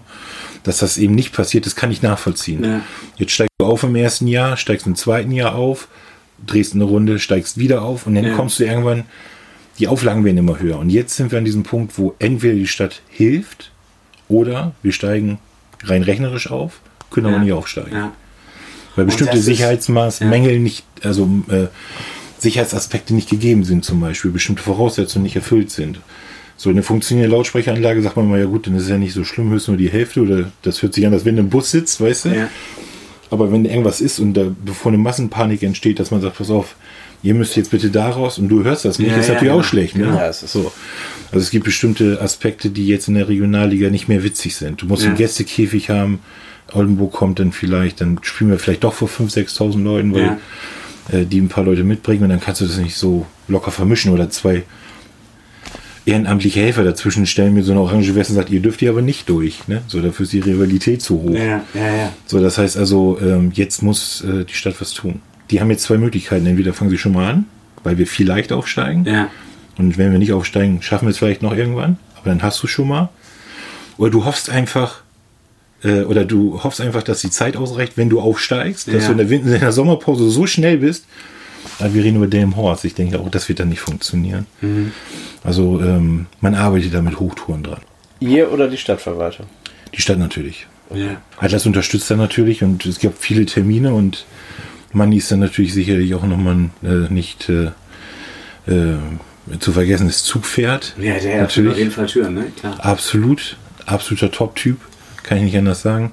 dass das eben nicht passiert, das kann ich nachvollziehen. Ja. Jetzt steigst du auf im ersten Jahr, steigst im zweiten Jahr auf, drehst eine Runde, steigst wieder auf und dann Ja. kommst du irgendwann, die Auflagen werden immer höher. Und jetzt sind wir an diesem Punkt, wo entweder die Stadt hilft oder wir steigen rein rechnerisch auf, können aber Ja. nicht aufsteigen. Ja. Weil bestimmte Sicherheitsmaßmängel nicht, also äh, Sicherheitsaspekte nicht gegeben sind zum Beispiel, bestimmte Voraussetzungen nicht erfüllt sind. So eine funktionierende Lautsprecheranlage sagt man mal, ja gut, dann ist es ja nicht so schlimm, höchstens nur die Hälfte oder das hört sich an, als wenn du im Bus sitzt, weißt du? Ja. Aber wenn irgendwas ist und da, bevor eine Massenpanik entsteht, dass man sagt, pass auf, ihr müsst jetzt bitte da raus und du hörst das nicht, Ja, ist ja, natürlich genau. auch schlecht. Ne? Ja, es ist- so. Also es gibt bestimmte Aspekte, die jetzt in der Regionalliga nicht mehr witzig sind. Du musst Ja. einen Gästekäfig haben, Oldenburg kommt dann vielleicht, dann spielen wir vielleicht doch vor 5.000, 6.000 Leuten, weil äh, die ein paar Leute mitbringen und dann kannst du das nicht so locker vermischen oder zwei ehrenamtliche Helfer dazwischen stellen mir so eine orange Weste und sagt, ihr dürft hier aber nicht durch. Ne? So, dafür ist die Rivalität zu hoch. Ja, ja, ja. So, das heißt also, ähm, jetzt muss äh, die Stadt was tun. Die haben jetzt zwei Möglichkeiten. Entweder fangen sie schon mal an, weil wir vielleicht aufsteigen. Ja. Und wenn wir nicht aufsteigen, schaffen wir es vielleicht noch irgendwann. Aber dann hast du schon mal. Oder du hoffst einfach, äh, oder du hoffst einfach, dass die Zeit ausreicht, wenn du aufsteigst, dass Ja. du in der, Win- in der Sommerpause so schnell bist. Aber wir reden über Dame Horse. Ich denke auch, das wird dann nicht funktionieren. Mhm. Also ähm, man arbeitet da mit Hochtouren dran. Ihr oder die Stadtverwaltung? Die Stadt natürlich. ja. Atlas unterstützt dann natürlich und es gibt viele Termine und Manni ist dann natürlich sicherlich auch nochmal äh, nicht äh, äh, zu vergessenes Zugpferd. Ja, der natürlich. auf jeden Fall Türen, ne? Klar. Absolut, absoluter Top-Typ, kann ich nicht anders sagen.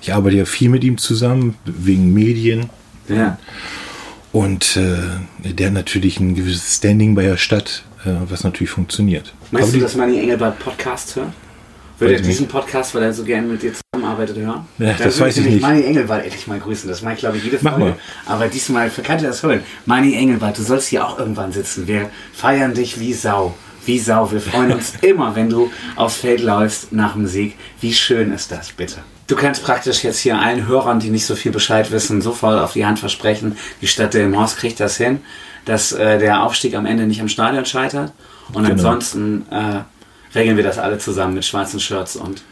Ich arbeite ja viel mit ihm zusammen, wegen Medien. Ja. Und äh, der hat natürlich ein gewisses Standing bei der Stadt, äh, was natürlich funktioniert. Meinst Aber du, dass Manni Engelbart Podcast hört? Würde er diesen Podcast, weil er so gerne mit dir zusammenarbeitet, hören? Ja, Dann das würde weiß ich nicht. Manni Engelbart endlich mal grüßen. Das mache ich, glaube ich, jede Mach Folge. mal. Aber diesmal kann er das hören. Manni Engelbart, du sollst hier auch irgendwann sitzen. Wir feiern dich wie Sau. Wie Sau. Wir freuen uns immer, wenn du aufs Feld läufst nach dem Sieg. Wie schön ist das, bitte? Du kannst praktisch jetzt hier allen Hörern, die nicht so viel Bescheid wissen, so voll auf die Hand versprechen, die Stadt Delmhorst kriegt das hin, dass äh, der Aufstieg am Ende nicht am Stadion scheitert. Und Genau. ansonsten äh, regeln wir das alle zusammen mit schwarzen Shirts und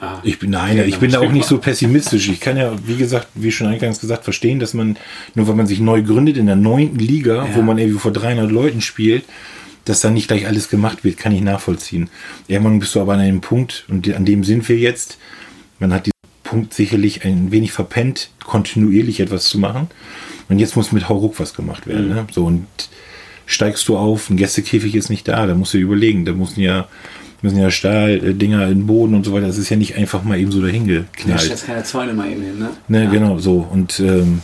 äh, Ich bin, nein, ich bin da auch nicht so pessimistisch. Ich kann ja, wie gesagt, wie schon eingangs gesagt, verstehen, dass man, nur weil man sich neu gründet in der neunten Liga, Ja. wo man irgendwie vor 300 Leuten spielt, dass dann nicht gleich alles gemacht wird, kann ich nachvollziehen. Irgendwann bist du aber an einem Punkt, und an dem sind wir jetzt, man hat diesen Punkt sicherlich ein wenig verpennt, kontinuierlich etwas zu machen. Und jetzt muss mit Hauruck was gemacht werden. Ne? So, und steigst du auf, ein Gästekäfig ist nicht da, da musst du überlegen, da müssen ja, müssen ja Stahldinger in den Boden und so weiter. Das ist ja nicht einfach mal eben so dahin da geknallt. stellst keine Zäune mal eben hin, ne? Ne, Ja. genau, so. Und ähm,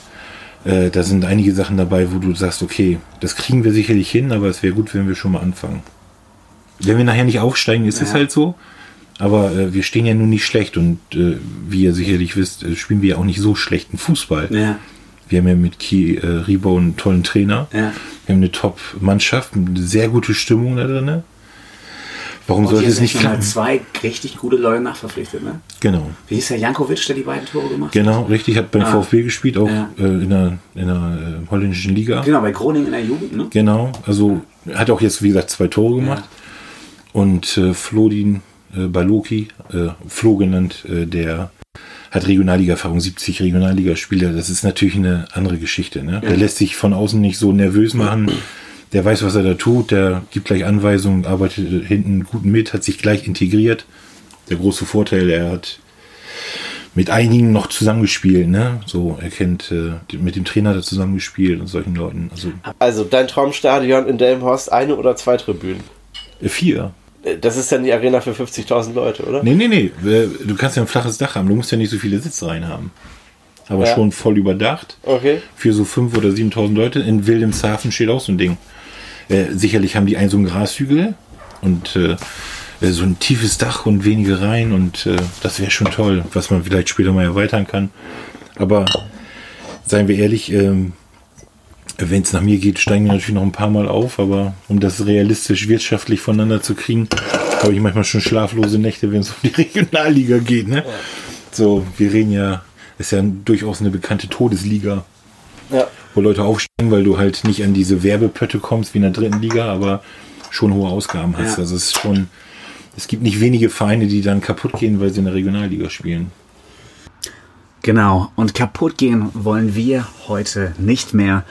äh, da sind einige Sachen dabei, wo du sagst, okay, das kriegen wir sicherlich hin, aber es wäre gut, wenn wir schon mal anfangen. Wenn wir nachher nicht aufsteigen, ist es Ja. halt so. Aber äh, wir stehen ja nun nicht schlecht und äh, wie ihr sicherlich wisst, äh, spielen wir ja auch nicht so schlechten Fußball. Ja. Wir haben ja mit Key äh, Ribau einen tollen Trainer. Ja. Wir haben eine Top-Mannschaft, eine sehr gute Stimmung da drin. Warum sollte es nicht klappen? zwei richtig gute Leute nachverpflichtet, ne? Genau. Wie hieß der Jankovic, der die beiden Tore gemacht hat? Genau, richtig, hat beim Ah. VfB gespielt, auch Ja. äh, in der, in der äh, holländischen Liga. Genau, bei Groningen in der Jugend, ne? Genau, also hat auch jetzt, wie gesagt, zwei Tore gemacht. Und äh, Flodin äh, Baloki, äh, Flo genannt, äh, der hat Regionalliga-Erfahrung, 70 Regionalligaspieler. Das ist natürlich eine andere Geschichte. Ne? Der lässt sich von außen nicht so nervös machen. Der weiß, was er da tut. Der gibt gleich Anweisungen, arbeitet hinten gut mit, hat sich gleich integriert. Der große Vorteil, er hat mit einigen noch zusammengespielt. Ne? So, er kennt äh, mit dem Trainer da zusammengespielt und solchen Leuten. Also Also dein Traumstadion in Delmenhorst, eine oder zwei Tribünen. äh, vier. Äh, Das ist dann die Arena für 50.000 Leute, oder? Nee, nee, nee. Äh, Du kannst ja ein flaches Dach haben. Du musst ja nicht so viele Sitzreihen haben. Aber Ja. schon voll überdacht. Okay. Für so 5.000 oder 7.000 Leute. In Wilhelmshaven steht auch so ein Ding. Äh, sicherlich haben die einen so einen Grashügel und äh, äh, so ein tiefes Dach und wenige Reihen. Und äh, das wäre schon toll, was man vielleicht später mal erweitern kann. Aber seien wir ehrlich, ähm, wenn es nach mir geht, steigen wir natürlich noch ein paar Mal auf, aber um das realistisch wirtschaftlich voneinander zu kriegen, habe ich manchmal schon schlaflose Nächte, wenn es um die Regionalliga geht. Ne? So, wir reden ja, ist ja durchaus eine bekannte Todesliga, Ja. Wo Leute aufsteigen, weil du halt nicht an diese Werbepötte kommst wie in der dritten Liga, aber schon hohe Ausgaben hast. Ja. Also es ist schon, es gibt nicht wenige Vereine, die dann kaputt gehen, weil sie in der Regionalliga spielen. Genau, und kaputt gehen wollen wir heute nicht mehr.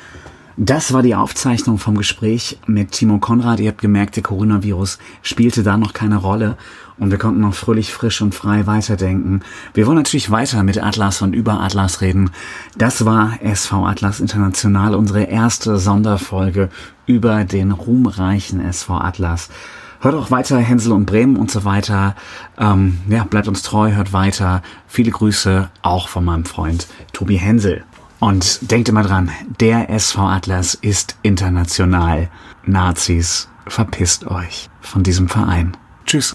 Das war die Aufzeichnung vom Gespräch mit Timo Konrad. Ihr habt gemerkt, der Coronavirus spielte da noch keine Rolle und wir konnten noch fröhlich, frisch und frei weiterdenken. Wir wollen natürlich weiter mit Atlas und über Atlas reden. Das war SV Atlas International, unsere erste Sonderfolge über den ruhmreichen SV Atlas. Hört auch weiter Hänsel und Bremen und so weiter. Ähm, ja, bleibt uns treu, hört weiter. Viele Grüße auch von meinem Freund Tobi Hänsel. Und denkt immer dran, der SV Atlas ist international. Nazis, verpisst euch von diesem Verein. Tschüss.